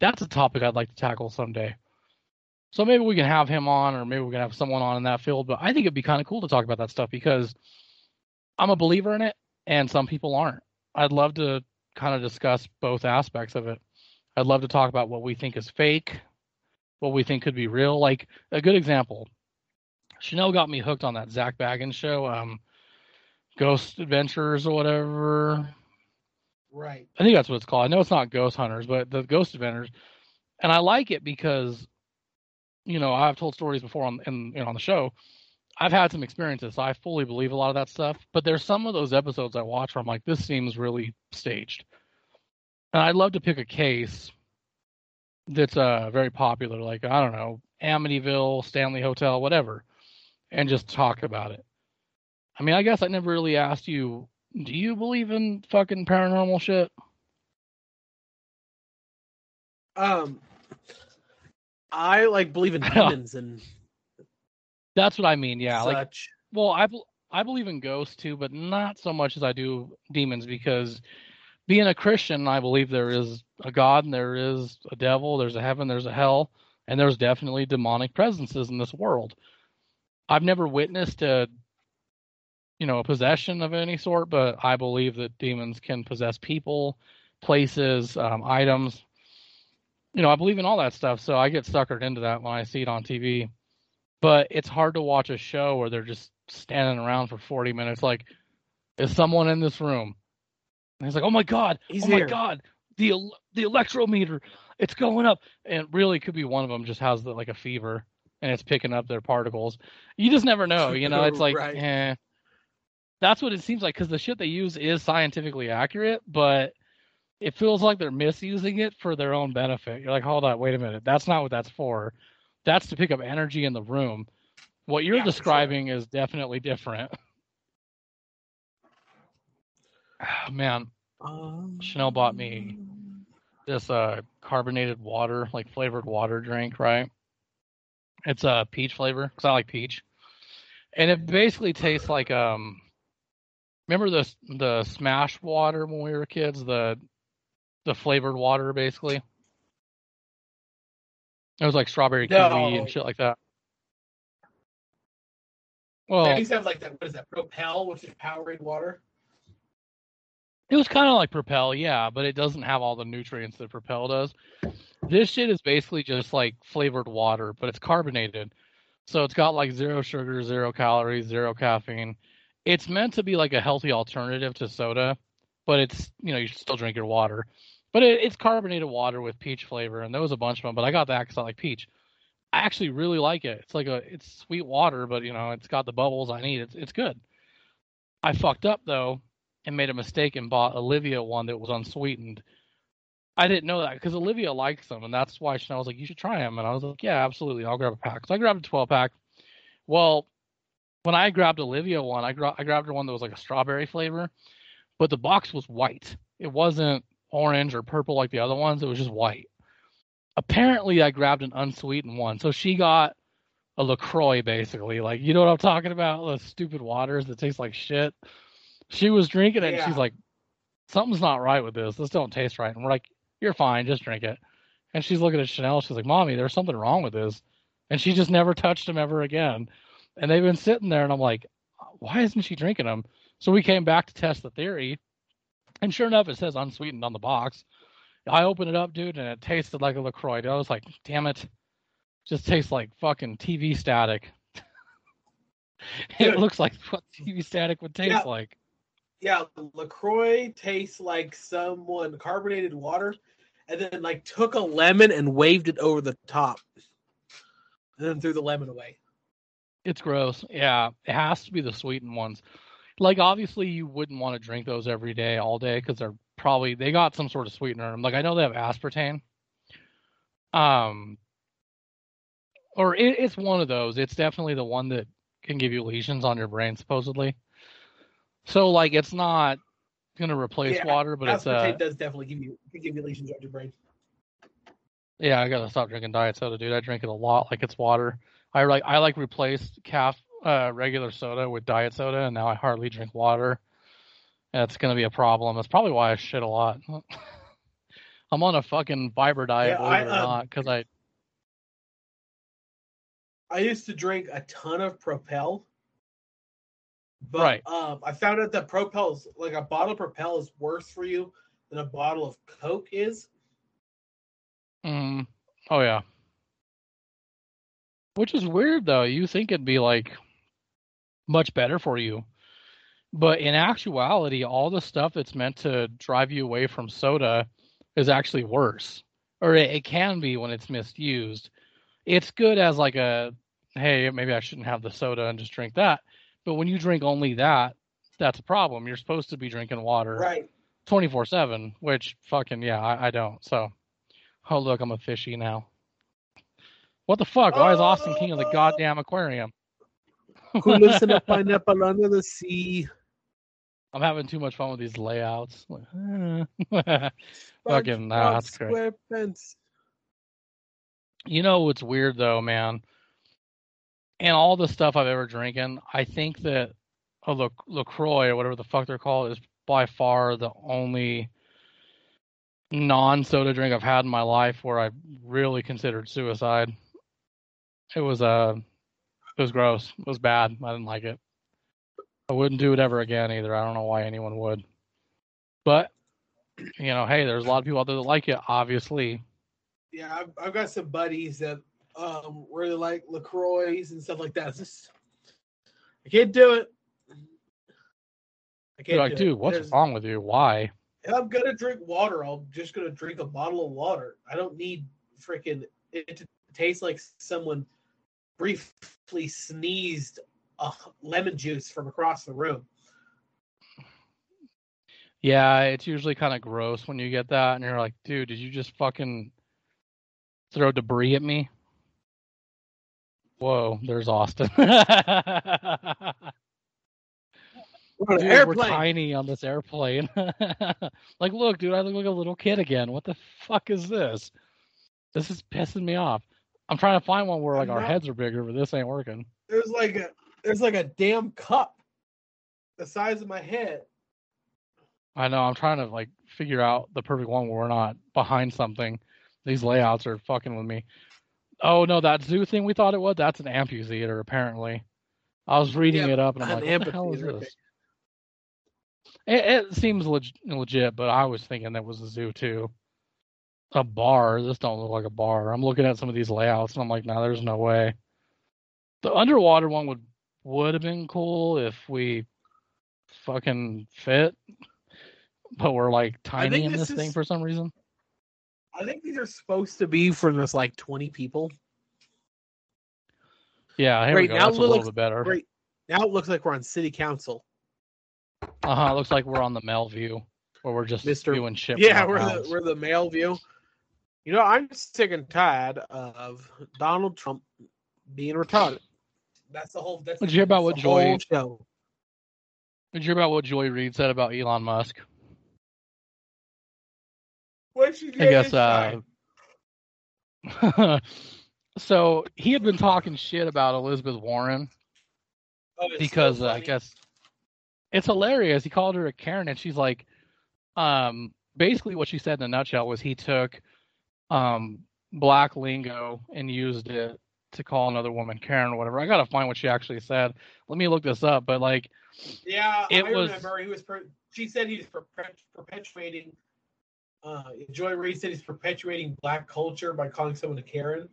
that's a topic I'd like to tackle someday. So maybe we can have him on, or maybe we can have someone on in that field. But I think it'd be kind of cool to talk about that stuff because I'm a believer in it, and some people aren't. I'd love to kind of discuss both aspects of it. I'd love to talk about what we think is fake, what we think could be real. Like a good example, Chanel got me hooked on that Zach Bagans show. Um, Ghost Adventures or whatever. Right. I think that's what it's called. I know it's not Ghost Hunters, but the Ghost Adventures. And I like it because, you know, I've told stories before on in, on the show. I've had some experiences, so I fully believe a lot of that stuff. But there's some of those episodes I watch where I'm like, this seems really staged. And I'd love to pick a case that's uh very popular, like I don't know, Amityville, Stanley Hotel, whatever, and just talk about it. I mean, I guess I never really asked you. Do you believe in fucking paranormal shit? Um, I like believe in demons and. That's what I mean. Yeah, such. like well, I I believe in ghosts too, but not so much as I do demons because being a Christian, I believe there is a God and there is a devil, there's a heaven, there's a hell, and there's definitely demonic presences in this world. I've never witnessed a you know, a possession of any sort, but I believe that demons can possess people, places, um, items. You know, I believe in all that stuff, so I get suckered into that when I see it on TV. But it's hard to watch a show where they're just standing around for 40 minutes. Like, is someone in this room? And he's like, "Oh my god! He's oh here. my god! The the electrometer, it's going up!" And really, could be one of them just has the, like a fever and it's picking up their particles. You just never know. You know, it's like, Right. eh. That's what it seems like because the shit they use is scientifically accurate, but it feels like they're misusing it for their own benefit. You're like, hold on, wait a minute. That's not what that's for. That's to pick up energy in the room. What you're Yeah, for sure. describing is definitely different. Ah, Man, Um, Chanel bought me this uh carbonated water, like flavored water drink, right? It's a uh, peach flavor because I like peach, and it basically tastes like um. Remember the the Smash water when we were kids, the the flavored water basically. It was like strawberry kiwi and shit like that. Well, used to have like that. What is that? Propel, which is Powerade water. It was kind of like Propel, yeah, but it doesn't have all the nutrients that Propel does. This shit is basically just like flavored water, but it's carbonated. So it's got like zero sugar, zero calories, zero caffeine. It's meant to be like a healthy alternative to soda, but it's, you know, you should still drink your water. But it, it's carbonated water with peach flavor, and there was a bunch of them, but I got that because I like peach. I actually really like it. It's like a, it's sweet water, but you know, it's got the bubbles I need. It's, it's good. I fucked up though and made a mistake and bought Olivia one that was unsweetened. I didn't know that because Olivia likes them, and that's why Chanel was like, "You should try them." And I was like, "Yeah, absolutely, I'll grab a pack." So I grabbed a 12 pack. Well, when I grabbed Olivia one, I, gra- I grabbed her one that was like a strawberry flavor, but the box was white. It wasn't orange or purple like the other ones. It was just white. Apparently, I grabbed an unsweetened one, so she got a Lacroix basically. Like, you know what I'm talking about? Those stupid waters that taste like shit. She was drinking it, and she's like, "Something's not right with this. This don't taste right." And we're like, "You're fine, just drink it." And she's looking at Chanel. She's like, "Mommy, there's something wrong with this," and she just never touched them ever again. And they've been sitting there, and I'm like, "Why isn't she drinking them?" So we came back to test the theory, and sure enough, it says unsweetened on the box. I opened it up, dude, and it tasted like a Lacroix. I was like, "Damn it!" Just tastes like fucking TV static. it looks like what TV static would taste Yeah. like. Yeah, Lacroix tastes like someone carbonated water, and then like took a lemon and waved it over the top, and then threw the lemon away. It's gross. Yeah, it has to be the sweetened ones. Like obviously you wouldn't want to drink those every day, all day, because they're probably they got some sort of sweetener. in 'em. Like I know they have aspartame. Um, or it, it's one of those. It's definitely the one that can give you lesions on your brain, supposedly. So like it's not gonna replace Yeah, water, but it's Aspartame uh does definitely give you can give you lesions on your brain. Yeah, I gotta stop drinking diet soda, dude. I drink it a lot like it's water. I like I like replaced calf uh, regular soda with diet soda, and now I hardly drink water. That's gonna be a problem. That's probably why I shit a lot. I'm on a fucking fiber diet, Yeah, believe I, it or um, not, because I I used to drink a ton of Propel, but Right. um, I found out that Propel's like a bottle of Propel is worse for you than a bottle of Coke is. Mm, oh yeah. Which is weird though. You think it'd be like much better for you. But in actuality, all the stuff that's meant to drive you away from soda is actually worse. Or it, it can be when it's misused. It's good as like a hey, maybe I shouldn't have the soda and just drink that. But when you drink only that, that's a problem. You're supposed to be drinking water Right. 24 7, which fucking, yeah, I, I don't. So, oh, look, I'm a fishy now. What the fuck? Why is Austin king of the oh. goddamn aquarium? Who lives in a pineapple under the sea? I'm having too much fun with these layouts. Fucking, nah, that's great. SquarePants. you know what's weird though, man? And all the stuff I've ever drinking, I think that a La- LaCroix or whatever the fuck they're called is by far the only non soda drink I've had in my life where I really considered suicide. It was uh it was gross. It was bad. I didn't like it. I wouldn't do it ever again either. I don't know why anyone would. But you know, hey, there's a lot of people out there that like it, obviously. Yeah, I've, I've got some buddies that um, really like Lacroix and stuff like that. Just, I can't do it. I can't You're like, do dude, it. what's There's- wrong with you? Why? I'm gonna drink water, I'm just gonna drink a bottle of water. I don't need freaking it to taste like someone briefly sneezed uh, lemon juice from across the room. Yeah, it's usually kind of gross when you get that, and you're like, dude, did you just fucking throw debris at me? Whoa, there's Austin. We're on Dude, we're tiny on this airplane. like, look, dude, I look like a little kid again. What the fuck is this? This is pissing me off. I'm trying to find one where like our heads are bigger, but this ain't working. There's like a there's like a damn cup the size of my head. I know. I'm trying to like figure out the perfect one where we're not behind something. These layouts are fucking with me. Oh no, that zoo thing we thought it was, that's an amphitheater apparently. I was reading Yeah, it up and I'm an like, what the hell is this? It, it seems leg- legit, but I was thinking that was a zoo too. A bar. This don't look like a bar. I'm looking at some of these layouts and I'm like, no, there's no way. The underwater one would would have been cool if we fucking fit, but we're like tiny in this this thing for some reason. I think these are supposed to be for just like 20 people. Yeah, here Right, we go. now That's a it little looks bit better. Great. Now it looks like we're on city council. Uh huh. Looks like we're on the mail view, where we're just Mr. viewing shit. Yeah, we're the we're the mail view. You know, I'm sick and tired of Donald Trump being retarded. That's the whole. That's Did you hear about what Joy- show? Did you hear about what Joy Reid said about Elon Musk? What'd she I guess. Uh, so he had been talking shit about Elizabeth Warren Oh, it's so because uh, I guess it's hilarious. He called her a Karen, and she's like, um, basically what she said in a nutshell was he took um black lingo and used it to call another woman Karen or whatever. I gotta find what she actually said. Let me look this up. But like, Yeah, It I was- remember he was. Per- she said he's perpetuating. Uh, Joy Reid said he's perpetuating black culture by calling someone a Karen.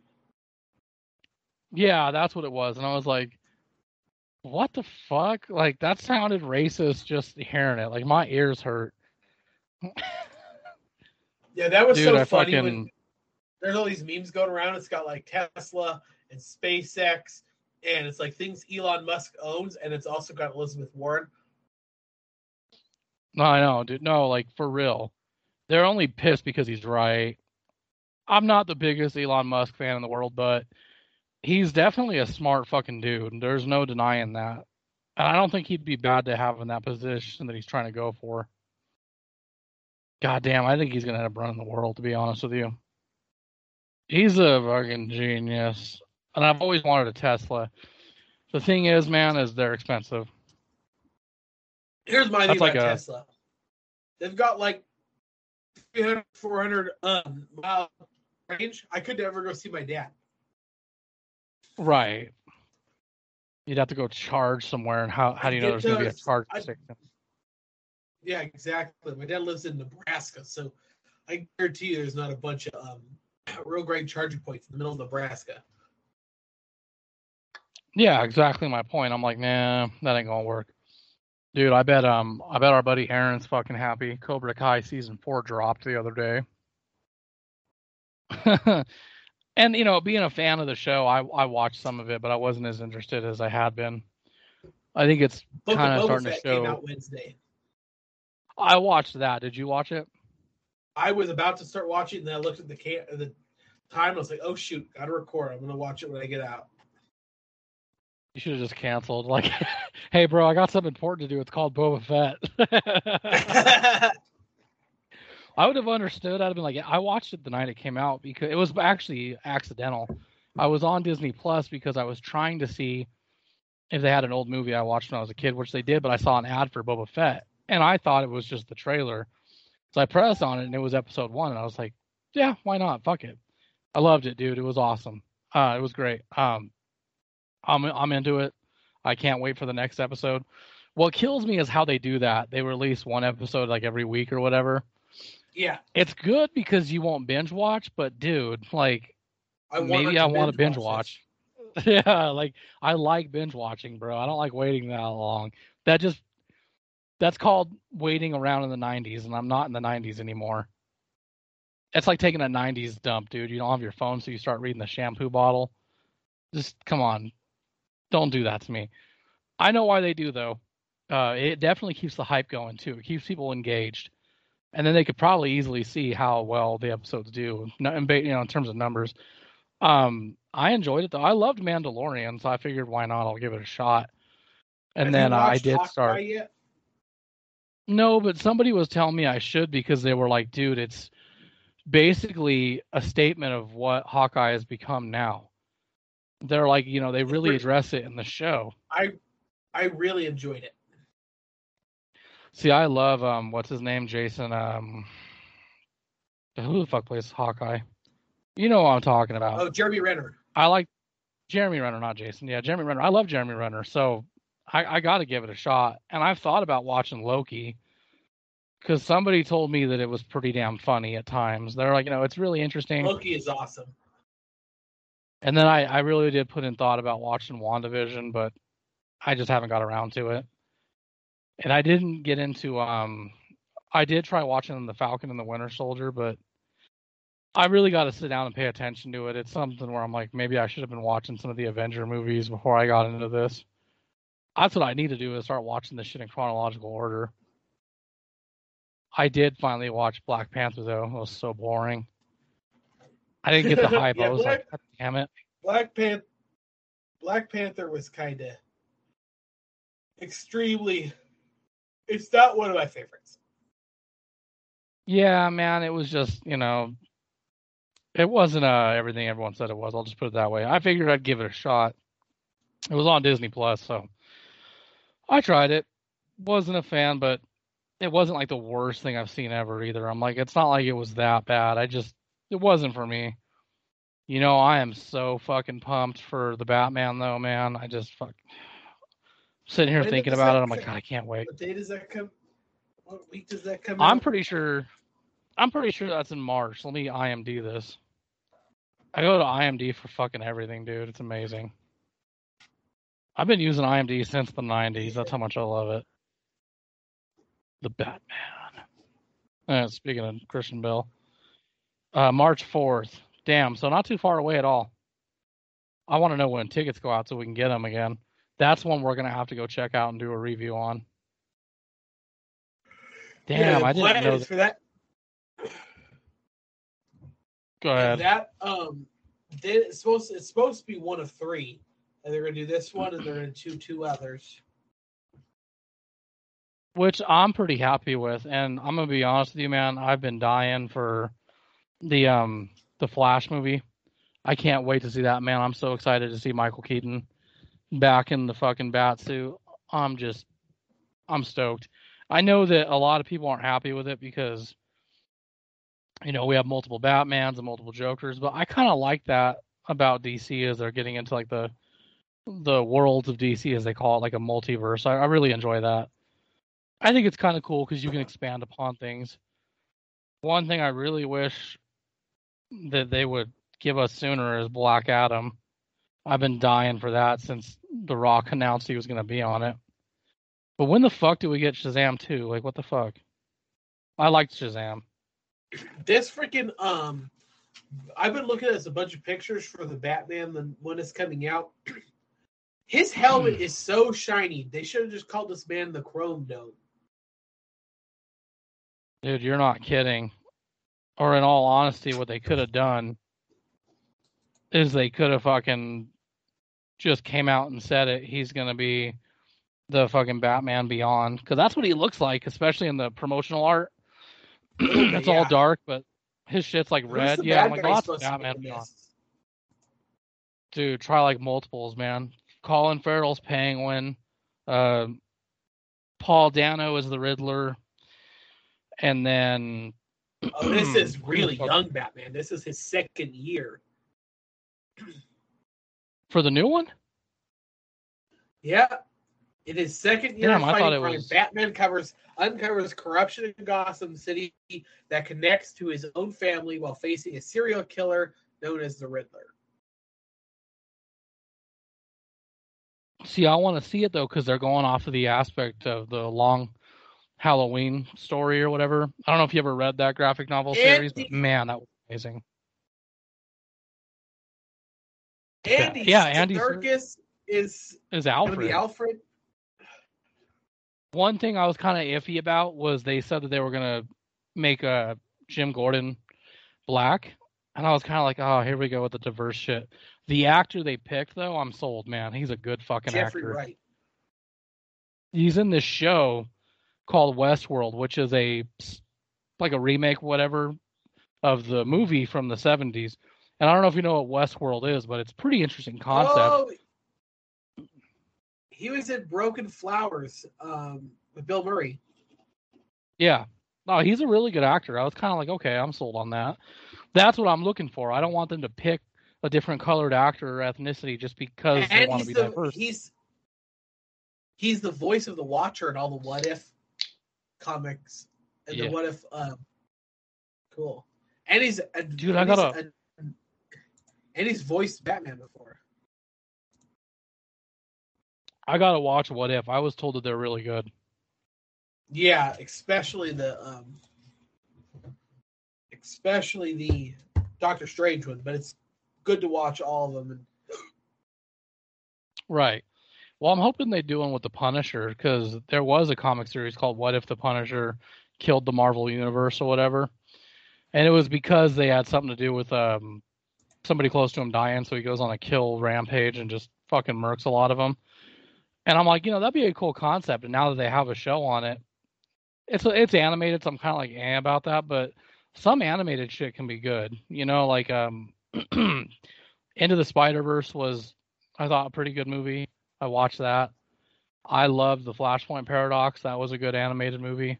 yeah, that's what it was, and I was like, what the fuck? Like that sounded racist just hearing it. Like my ears hurt. Yeah, that was Dude, so I funny. fucking When there's all these memes going around. It's got like Tesla and SpaceX, and it's like things Elon Musk owns, and it's also got Elizabeth Warren. No, I know, dude. No, like for real. They're only pissed because he's right. I'm not the biggest Elon Musk fan in the world, but he's definitely a smart fucking dude. There's no denying that. And I don't think he'd be bad to have in that position that he's trying to go for. God damn, I think he's gonna end up running the world, to be honest with you. He's a fucking genius. And I've always wanted a Tesla. The thing is, man, is they're expensive. Here's my That's thing like about a- Tesla. They've got like 300, 400 um, mile range. I could never go see my dad. Right. You'd have to go charge somewhere, and how how do you know there's going to be a charge I- station? Yeah, exactly. My dad lives in Nebraska, so I guarantee you there's not a bunch of um, real great charging points in the middle of Nebraska. Yeah, exactly my point. I'm like, nah, that ain't gonna work, dude. I bet um, I bet our buddy Aaron's fucking happy. Cobra Kai season four dropped the other day. and you know, being a fan of the show, I I watched some of it, but I wasn't as interested as I had been. I think it's kind of starting to Fett came show. out Wednesday. I watched that. Did you watch it? I was about to start watching, and then I looked at the can- the time. I was like, "Oh shoot, gotta record. I'm gonna watch it when I get out." You should have just canceled. Like, hey, bro, I got something important to do. It's called Boba Fett. I would have understood. I'd have been like, I watched it the night it came out because it was actually accidental. I was on Disney Plus because I was trying to see if they had an old movie I watched when I was a kid, which they did, but I saw an ad for Boba Fett, and I thought it was just the trailer. So I pressed on it, and it was episode one, and I was like, yeah, why not? Fuck it. I loved it, dude. It was awesome. Uh, it was great. Um, I'm I'm into it. I can't wait for the next episode. What kills me is how they do that. They release one episode like every week or whatever yeah, it's good because you won't binge watch, but dude, like I maybe I want to binge watch watch. yeah, like I like binge watching, bro. I don't like waiting that long. That just that's called waiting around in the 90s, and I'm not in the 90s anymore. It's like taking a 90s dump, dude. You don't have your phone, so you start reading the shampoo bottle. Just come on, don't do that to me. I know why they do though. Uh, it definitely keeps the hype going too. It keeps people engaged, and then they could probably easily see how well the episodes do, you know, in terms of numbers. Um, I enjoyed it though. I loved Mandalorian, so I figured why not? I'll give it a shot. And Have then I did start. Yet? No, but somebody was telling me I should because they were like, dude, it's basically a statement of what Hawkeye has become now. They're like, you know, they really address it in the show. I I really enjoyed it. See, I love um, what's his name, Jason. Um, who the fuck plays Hawkeye? You know what I'm talking about. Oh, Jeremy Renner. I like Jeremy Renner, not Jason. Yeah, Jeremy Renner. I love Jeremy Renner, so I, I got to give it a shot. And I've thought about watching Loki because somebody told me that it was pretty damn funny at times. They're like, you know, it's really interesting. Loki is awesome. And then I, I really did put in thought about watching WandaVision, but I just haven't got around to it. And I didn't get into um I did try watching The Falcon and the Winter Soldier, but I really got to sit down and pay attention to it. It's something where I'm like, maybe I should have been watching some of the Avenger movies before I got into this. That's what I need to do is start watching this shit in chronological order. I did finally watch Black Panther though. It was so boring. I didn't get the hype. Yeah, I was Black- like, damn it. Black Panther. Black Panther was kind of extremely. It's not one of my favorites. Yeah, man, it was just, you know, it wasn't uh, everything everyone said it was. I'll just put it that way. I figured I'd give it a shot. It was on Disney Plus, so I tried it. Wasn't a fan, but it wasn't like the worst thing I've seen ever either. I'm like, it's not like it was that bad. I just, it wasn't for me. You know, I am so fucking pumped for the Batman, though, man. I just fuck sitting here When thinking about it. I'm like, God, I can't wait. What day does that come? What week does that come? I'm out? pretty sure. I'm pretty sure that's in March. Let me IMD this. I go to IMD for fucking everything, dude. It's amazing. I've been using IMD since the '90s. That's how much I love it. The Batman. Uh, speaking of Christian Bale, uh, March 4th. Damn, so not too far away at all. I want to know when tickets go out so we can get them again. That's one we're gonna have to go check out and do a review on. Damn, Yeah, I didn't know. That. for that. Go ahead. That um, it's supposed it's supposed to be one of three, and they're gonna do this one, and they're gonna do two others. which I'm pretty happy with. And I'm gonna be honest with you, man. I've been dying for the um the Flash movie. I can't wait to see that, man. I'm so excited to see Michael Keaton back in the fucking bat suit. I'm just, I'm stoked. I know that a lot of people aren't happy with it because, you know, we have multiple Batmans and multiple Jokers, but I kind of like that about DC as they're getting into like the the worlds of DC as they call it, like a multiverse. I, I really enjoy that. I think it's kind of cool because you can expand upon things. One thing I really wish that they would give us sooner is Black Adam. I've been dying for that since The Rock announced he was going to be on it. But when the fuck do we get Shazam 2? Like, what the fuck? I liked Shazam. This freaking um, I've been looking at a bunch of pictures for the Batman the one that's coming out. His helmet hmm. is so shiny. They should have just called this man the Chrome Dome. Dude, you're not kidding. Or in all honesty, what they could have done is they could have fucking just came out and said it. He's gonna be the fucking Batman Beyond because that's what he looks like, especially in the promotional art. it's all dark, but his shit's like red. Yeah, I'm like, guy oh, that's supposed to be Batman Beyond. Dude, try like multiples, man. Colin Farrell's Penguin. Uh, Paul Dano is the Riddler. And then Oh, this is really young Batman. This is his second year. for the new one, Yeah. In his second year Damn, I thought it crime, was- Batman covers uncovers corruption in Gotham City that connects to his own family while facing a serial killer known as the Riddler. See, I want to see it though because they're going off of the aspect of the long Halloween story or whatever. I don't know if you ever read that graphic novel series, but man, that was amazing. Andy Yeah, Andy Serkis is Is Alfred? be Alfred. One thing I was kind of iffy about was they said that they were gonna make uh, Jim Gordon black, and I was kind of like, oh, here we go with the diverse shit. The actor they picked, though, I'm sold, man. He's a good fucking Jeffrey actor. Wright. He's in this show called Westworld, which is a like a remake, whatever, of the movie from the 70s. And I don't know if you know what Westworld is, but it's a pretty interesting concept. Oh, he was in Broken Flowers um, with Bill Murray. Yeah. No, he's a really good actor. I was kind of like, okay, I'm sold on that. That's what I'm looking for. I don't want them to pick a different colored actor or ethnicity just because they want to be the diverse. he's he's the voice of the Watcher in all the What If comics and Yeah. the What If. Um, cool. And he's a, Dude, I and he's gotta- a- and he's voiced Batman before. I gotta watch What If. I was told that they're really good. Yeah, especially the um, especially the Doctor Strange one, but it's good to watch all of them. And Right. Well, I'm hoping they do one with the Punisher because there was a comic series called What If the Punisher Killed the Marvel Universe or whatever. And it was because they had something to do with um somebody close to him dying, so he goes on a kill rampage and just fucking murks a lot of them. And I'm like, you know, that'd be a cool concept. And now that they have a show on it, it's it's animated, so I'm kind of like eh about that. But some animated shit can be good, you know, like um, Into the Spider Verse was I thought a pretty good movie. I watched that. I loved the Flashpoint Paradox. That was a good animated movie.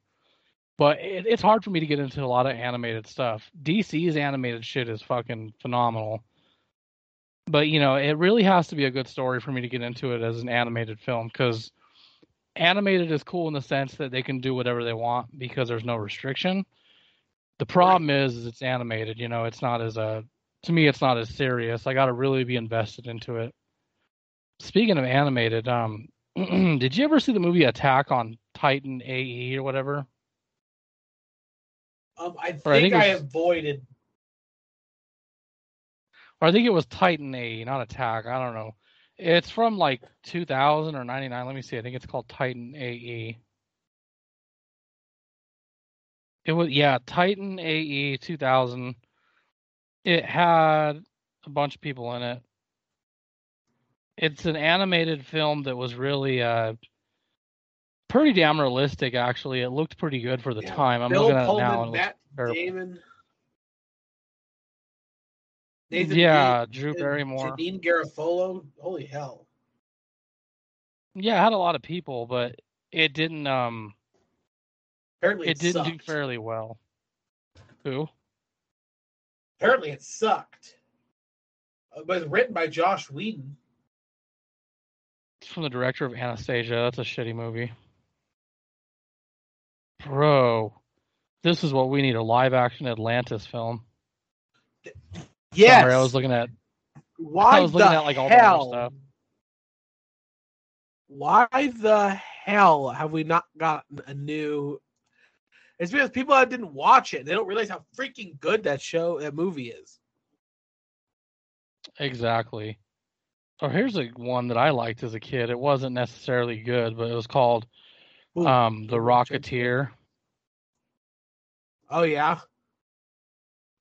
But it, it's hard for me to get into a lot of animated stuff. DC's animated shit is fucking phenomenal. But you know, it really has to be a good story for me to get into it as an animated film because animated is cool in the sense that they can do whatever they want because there's no restriction. The problem is, is it's animated. You know, it's not as a to me, it's not as serious. I got to really be invested into it. Speaking of animated, um, did you ever see the movie Attack on Titan AE or whatever? um, I think, I think I, avoided. Or I think it was Titan AE, not Attack. I don't know. It's from like 2000 or 99. Let me see. I think it's called Titan AE. It was yeah, Titan AE 2000. It had a bunch of people in it. It's an animated film that was really uh pretty damn realistic actually. It looked pretty good for the Yeah, time. I'm Bill looking at Pullman, it now Matt. Damon, Nathan yeah, Drew Barrymore. Janeane Garofalo. Holy hell! Yeah, it had a lot of people, but it didn't um Apparently, it, it didn't do fairly well. Who? Apparently, it sucked. But it's written by Josh Whedon. It's from the director of Anastasia. That's a shitty movie. Bro, this is what we need a live action Atlantis film. Yes. I was looking at Why I was looking the at, like, all the hell? stuff. Why the hell have we not gotten a new? It's because people that didn't watch it. They don't realize how freaking good that show, that movie is. exactly. Oh, here's a one that I liked as a kid. It wasn't necessarily good, but it was called Ooh, um The good one, James. Rocketeer. Oh yeah,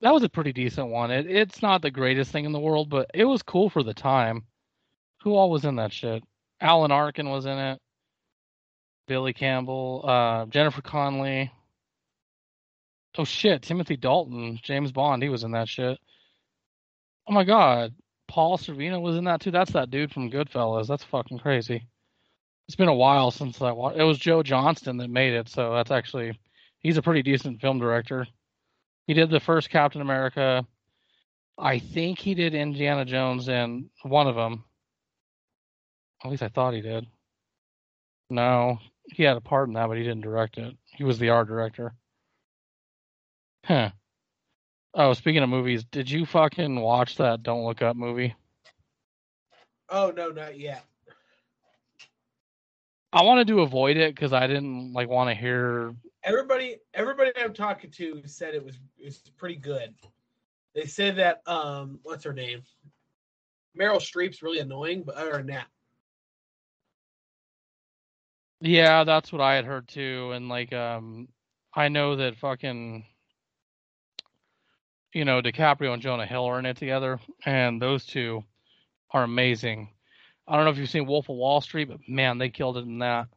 That was a pretty decent one. It it's not the greatest thing in the world, but it was cool for the time. Who all was in that shit? Alan Arkin was in it. Billy Campbell, uh, Jennifer Connelly. Oh shit, Timothy Dalton, James Bond, he was in that shit. Oh my god, Paul Sorvino was in that too. That's that dude from Goodfellas. That's fucking crazy. It's been a while since I watched. It was Joe Johnston that made it, so that's actually he's a pretty decent film director. He did the first Captain America. I think he did Indiana Jones and one of them. At least I thought he did. No, he had a part in that, but he didn't direct it. He was the art director. Huh. Oh, speaking of movies, did you fucking watch that Don't Look Up movie? Oh no, not yet. I wanted to avoid it because I didn't like want to hear. Everybody, everybody I'm talking to said it was it was pretty good. They said that um, what's her name? Meryl Streep's really annoying, but other than that, Yeah, that's what I had heard too, and like um, I know that fucking, you know, DiCaprio and Jonah Hill are in it together, and those two are amazing. I don't know if you've seen Wolf of Wall Street, but man, they killed it in that.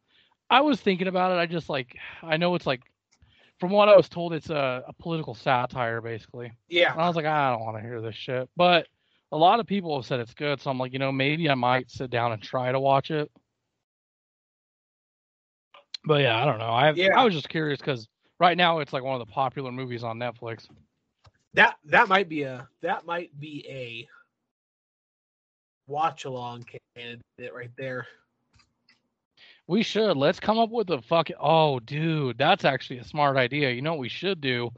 I was thinking about it. I just like I know it's like from what I was told, it's a, a political satire basically. yeah, And I was like, I don't want to hear this shit. But a lot of people have said it's good, so I'm like, you know, maybe I might sit down and try to watch it. But yeah, I don't know. I Yeah. I was just curious because right now it's like one of the popular movies on Netflix. that that might be a that might be a watch along candidate right there. We should let's come up with a fucking. Oh, dude, that's actually a smart idea. You know what we should do?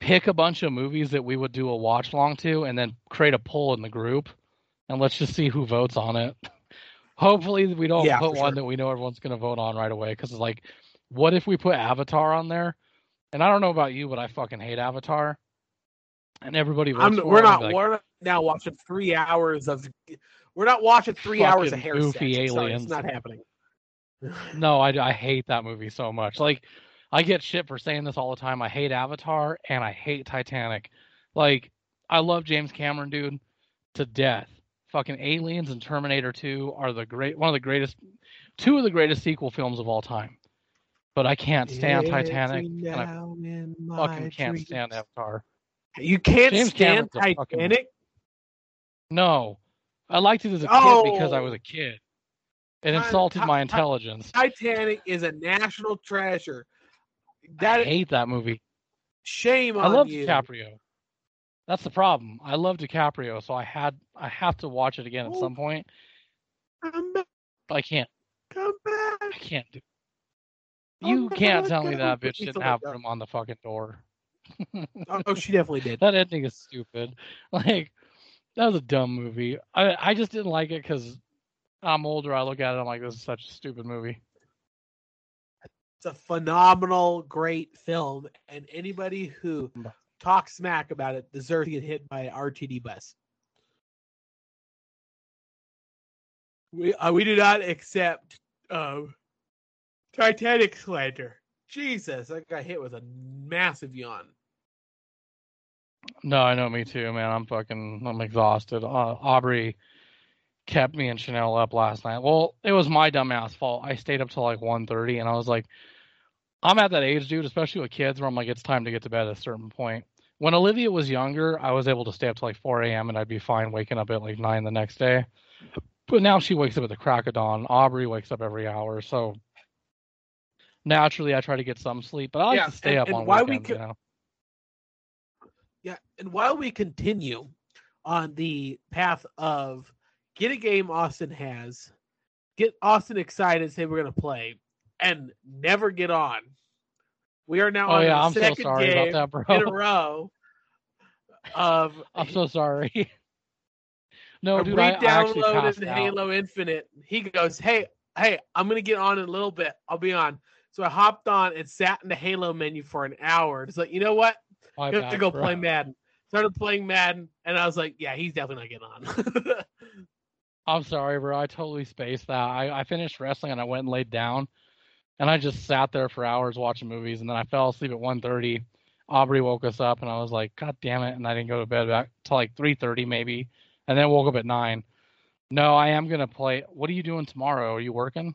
Pick a bunch of movies that we would do a watch along to, and then create a poll in the group, and let's just see who votes on it. Hopefully, we don't Yeah, put one sure. that we know everyone's going to vote on right away. Because it's like, what if we put Avatar on there? And I don't know about you, but I fucking hate Avatar. And everybody votes we're it, not like, we're not now watching three hours of we're not watching three hours of hair goofy sex. Sorry, aliens. it's not happening. No, I, I hate that movie so much. Like, I get shit for saying this all the time. I hate Avatar and I hate Titanic. Like, I love James Cameron, dude, to death. Fucking Aliens and Terminator 2 are the great, one of the greatest, two of the greatest sequel films of all time. But I can't stand Titanic, and I down in my fucking can't dreams. stand Avatar. You can't James stand Cameron's a fucking- Titanic. No, I liked it as a kid oh! because I Oh. was a kid. It insulted my intelligence. Titanic is a national treasure. I That hate that movie. shame I on love you. DiCaprio. That's the problem. I love DiCaprio, so I had I have to watch it again at some point. Come back, I can't. come back. I can't do. Oh You can't God, tell me that bitch didn't have room on the fucking door. Oh, oh, she definitely did. That ending is stupid. Like that was a dumb movie. I I just didn't like it because I'm older. I look at it. I'm like, this is such a stupid movie. It's a phenomenal, great film, and anybody who talks smack about it deserves to get hit by an RTD bus. We uh, we do not accept um, Titanic slander. Jesus, I got hit with a massive yawn. No, I know me too, man. I'm fucking I'm exhausted. Uh, Aubrey kept me and Chanel up last night. Well, it was my dumbass fault. I stayed up till like 1.30 and I was like, I'm at that age, dude, especially with kids, where I'm like, it's time to get to bed at a certain point. When Olivia was younger, I was able to stay up till like 4 a.m. and I'd be fine waking up at like 9 the next day. But now she wakes up at the crack of dawn. Aubrey wakes up every hour, so naturally I try to get some sleep. But I like Yeah, to stay and- up and on why we weekends, co- you know. Yeah, and while we continue on the path of get a game Austin has, get Austin excited, say we're gonna play, and never get on. We are now Oh on yeah, the I'm so second sorry game about that, bro. in a row of I'm so sorry. no, dude, I, passed re-downloaded out. Halo Infinite. He goes, "Hey, hey, I'm gonna get on in a little bit. I'll be on." So I hopped on and sat in the Halo menu for an hour. It's like, you know what? I have to go bro. play Madden. Started playing Madden, and I was like, "Yeah, he's definitely not getting on." I'm sorry, bro. I totally spaced that. I, I finished wrestling and I went and laid down, and I just sat there for hours watching movies, and then I fell asleep at 1:30. Aubrey woke us up, and I was like, "God damn it!" And I didn't go to bed back till like 3:30 maybe, and then woke up at nine. No, I am gonna play. What are you doing tomorrow? Are you working?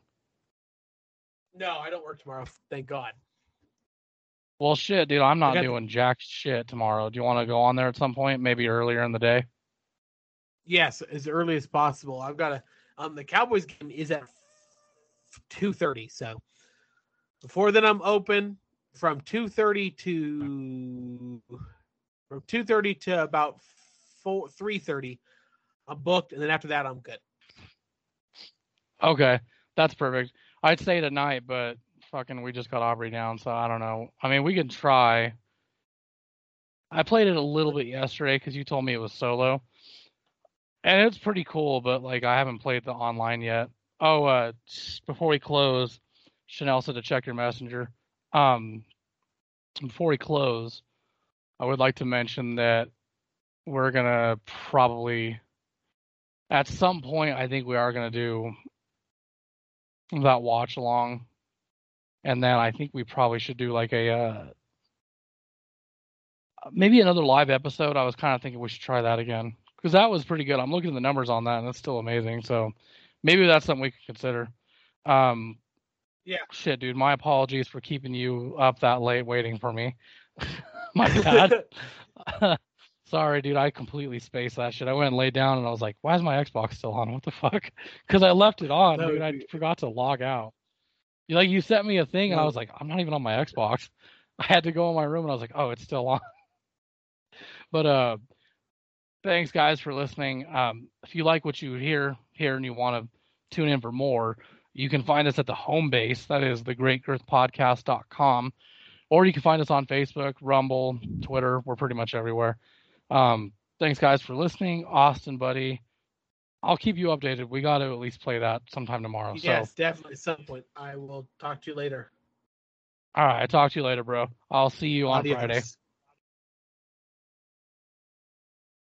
no, I don't work tomorrow. Thank God. Well, shit, dude. I'm not doing jack shit tomorrow. Do you want to go on there at some point? Maybe earlier in the day. Yes, as early as possible. I've got to. Um, the Cowboys game is at two thirty, so before then I'm open from two thirty to from two thirty to about four three thirty. I'm booked, and then after that I'm good. Okay, that's perfect. I'd say tonight, but fucking, we just got Aubrey down, so I don't know. I mean, we can try. I played it a little bit yesterday because you told me it was solo, and it's pretty cool. But like, I haven't played the online yet. Oh, uh, before we close, Chanel said to check your messenger. Um, before we close, I would like to mention that we're gonna probably, at some point, I think we are gonna do that watch along, and then I think we probably should do like a uh, maybe another live episode. I was kind of thinking we should try that again because that was pretty good. I'm looking at the numbers on that, and it's still amazing. So maybe that's something we could consider. Um, yeah. Shit, dude. My apologies for keeping you up that late waiting for me. my bad. Sorry, dude. I completely spaced that shit. I went and laid down, and I was like, "Why is my Xbox still on? What the fuck?" Because I left it on, dude. I forgot to log out. You like you sent me a thing, and I was like, "I'm not even on my Xbox." I had to go in my room, and I was like, "Oh, it's still on." but uh, thanks guys for listening. Um, if you like what you hear here and you want to tune in for more, you can find us at the home base. That is thegreatgirthpodcast.com. Or you can find us on Facebook, Rumble, Twitter. We're pretty much everywhere. Um, thanks guys for listening. Austin, buddy. I'll keep you updated. We got to at least play that sometime tomorrow. Yes, so. definitely. At some point. I will talk to you later. All right. Talk to you later, bro. I'll see you on Adios. Friday.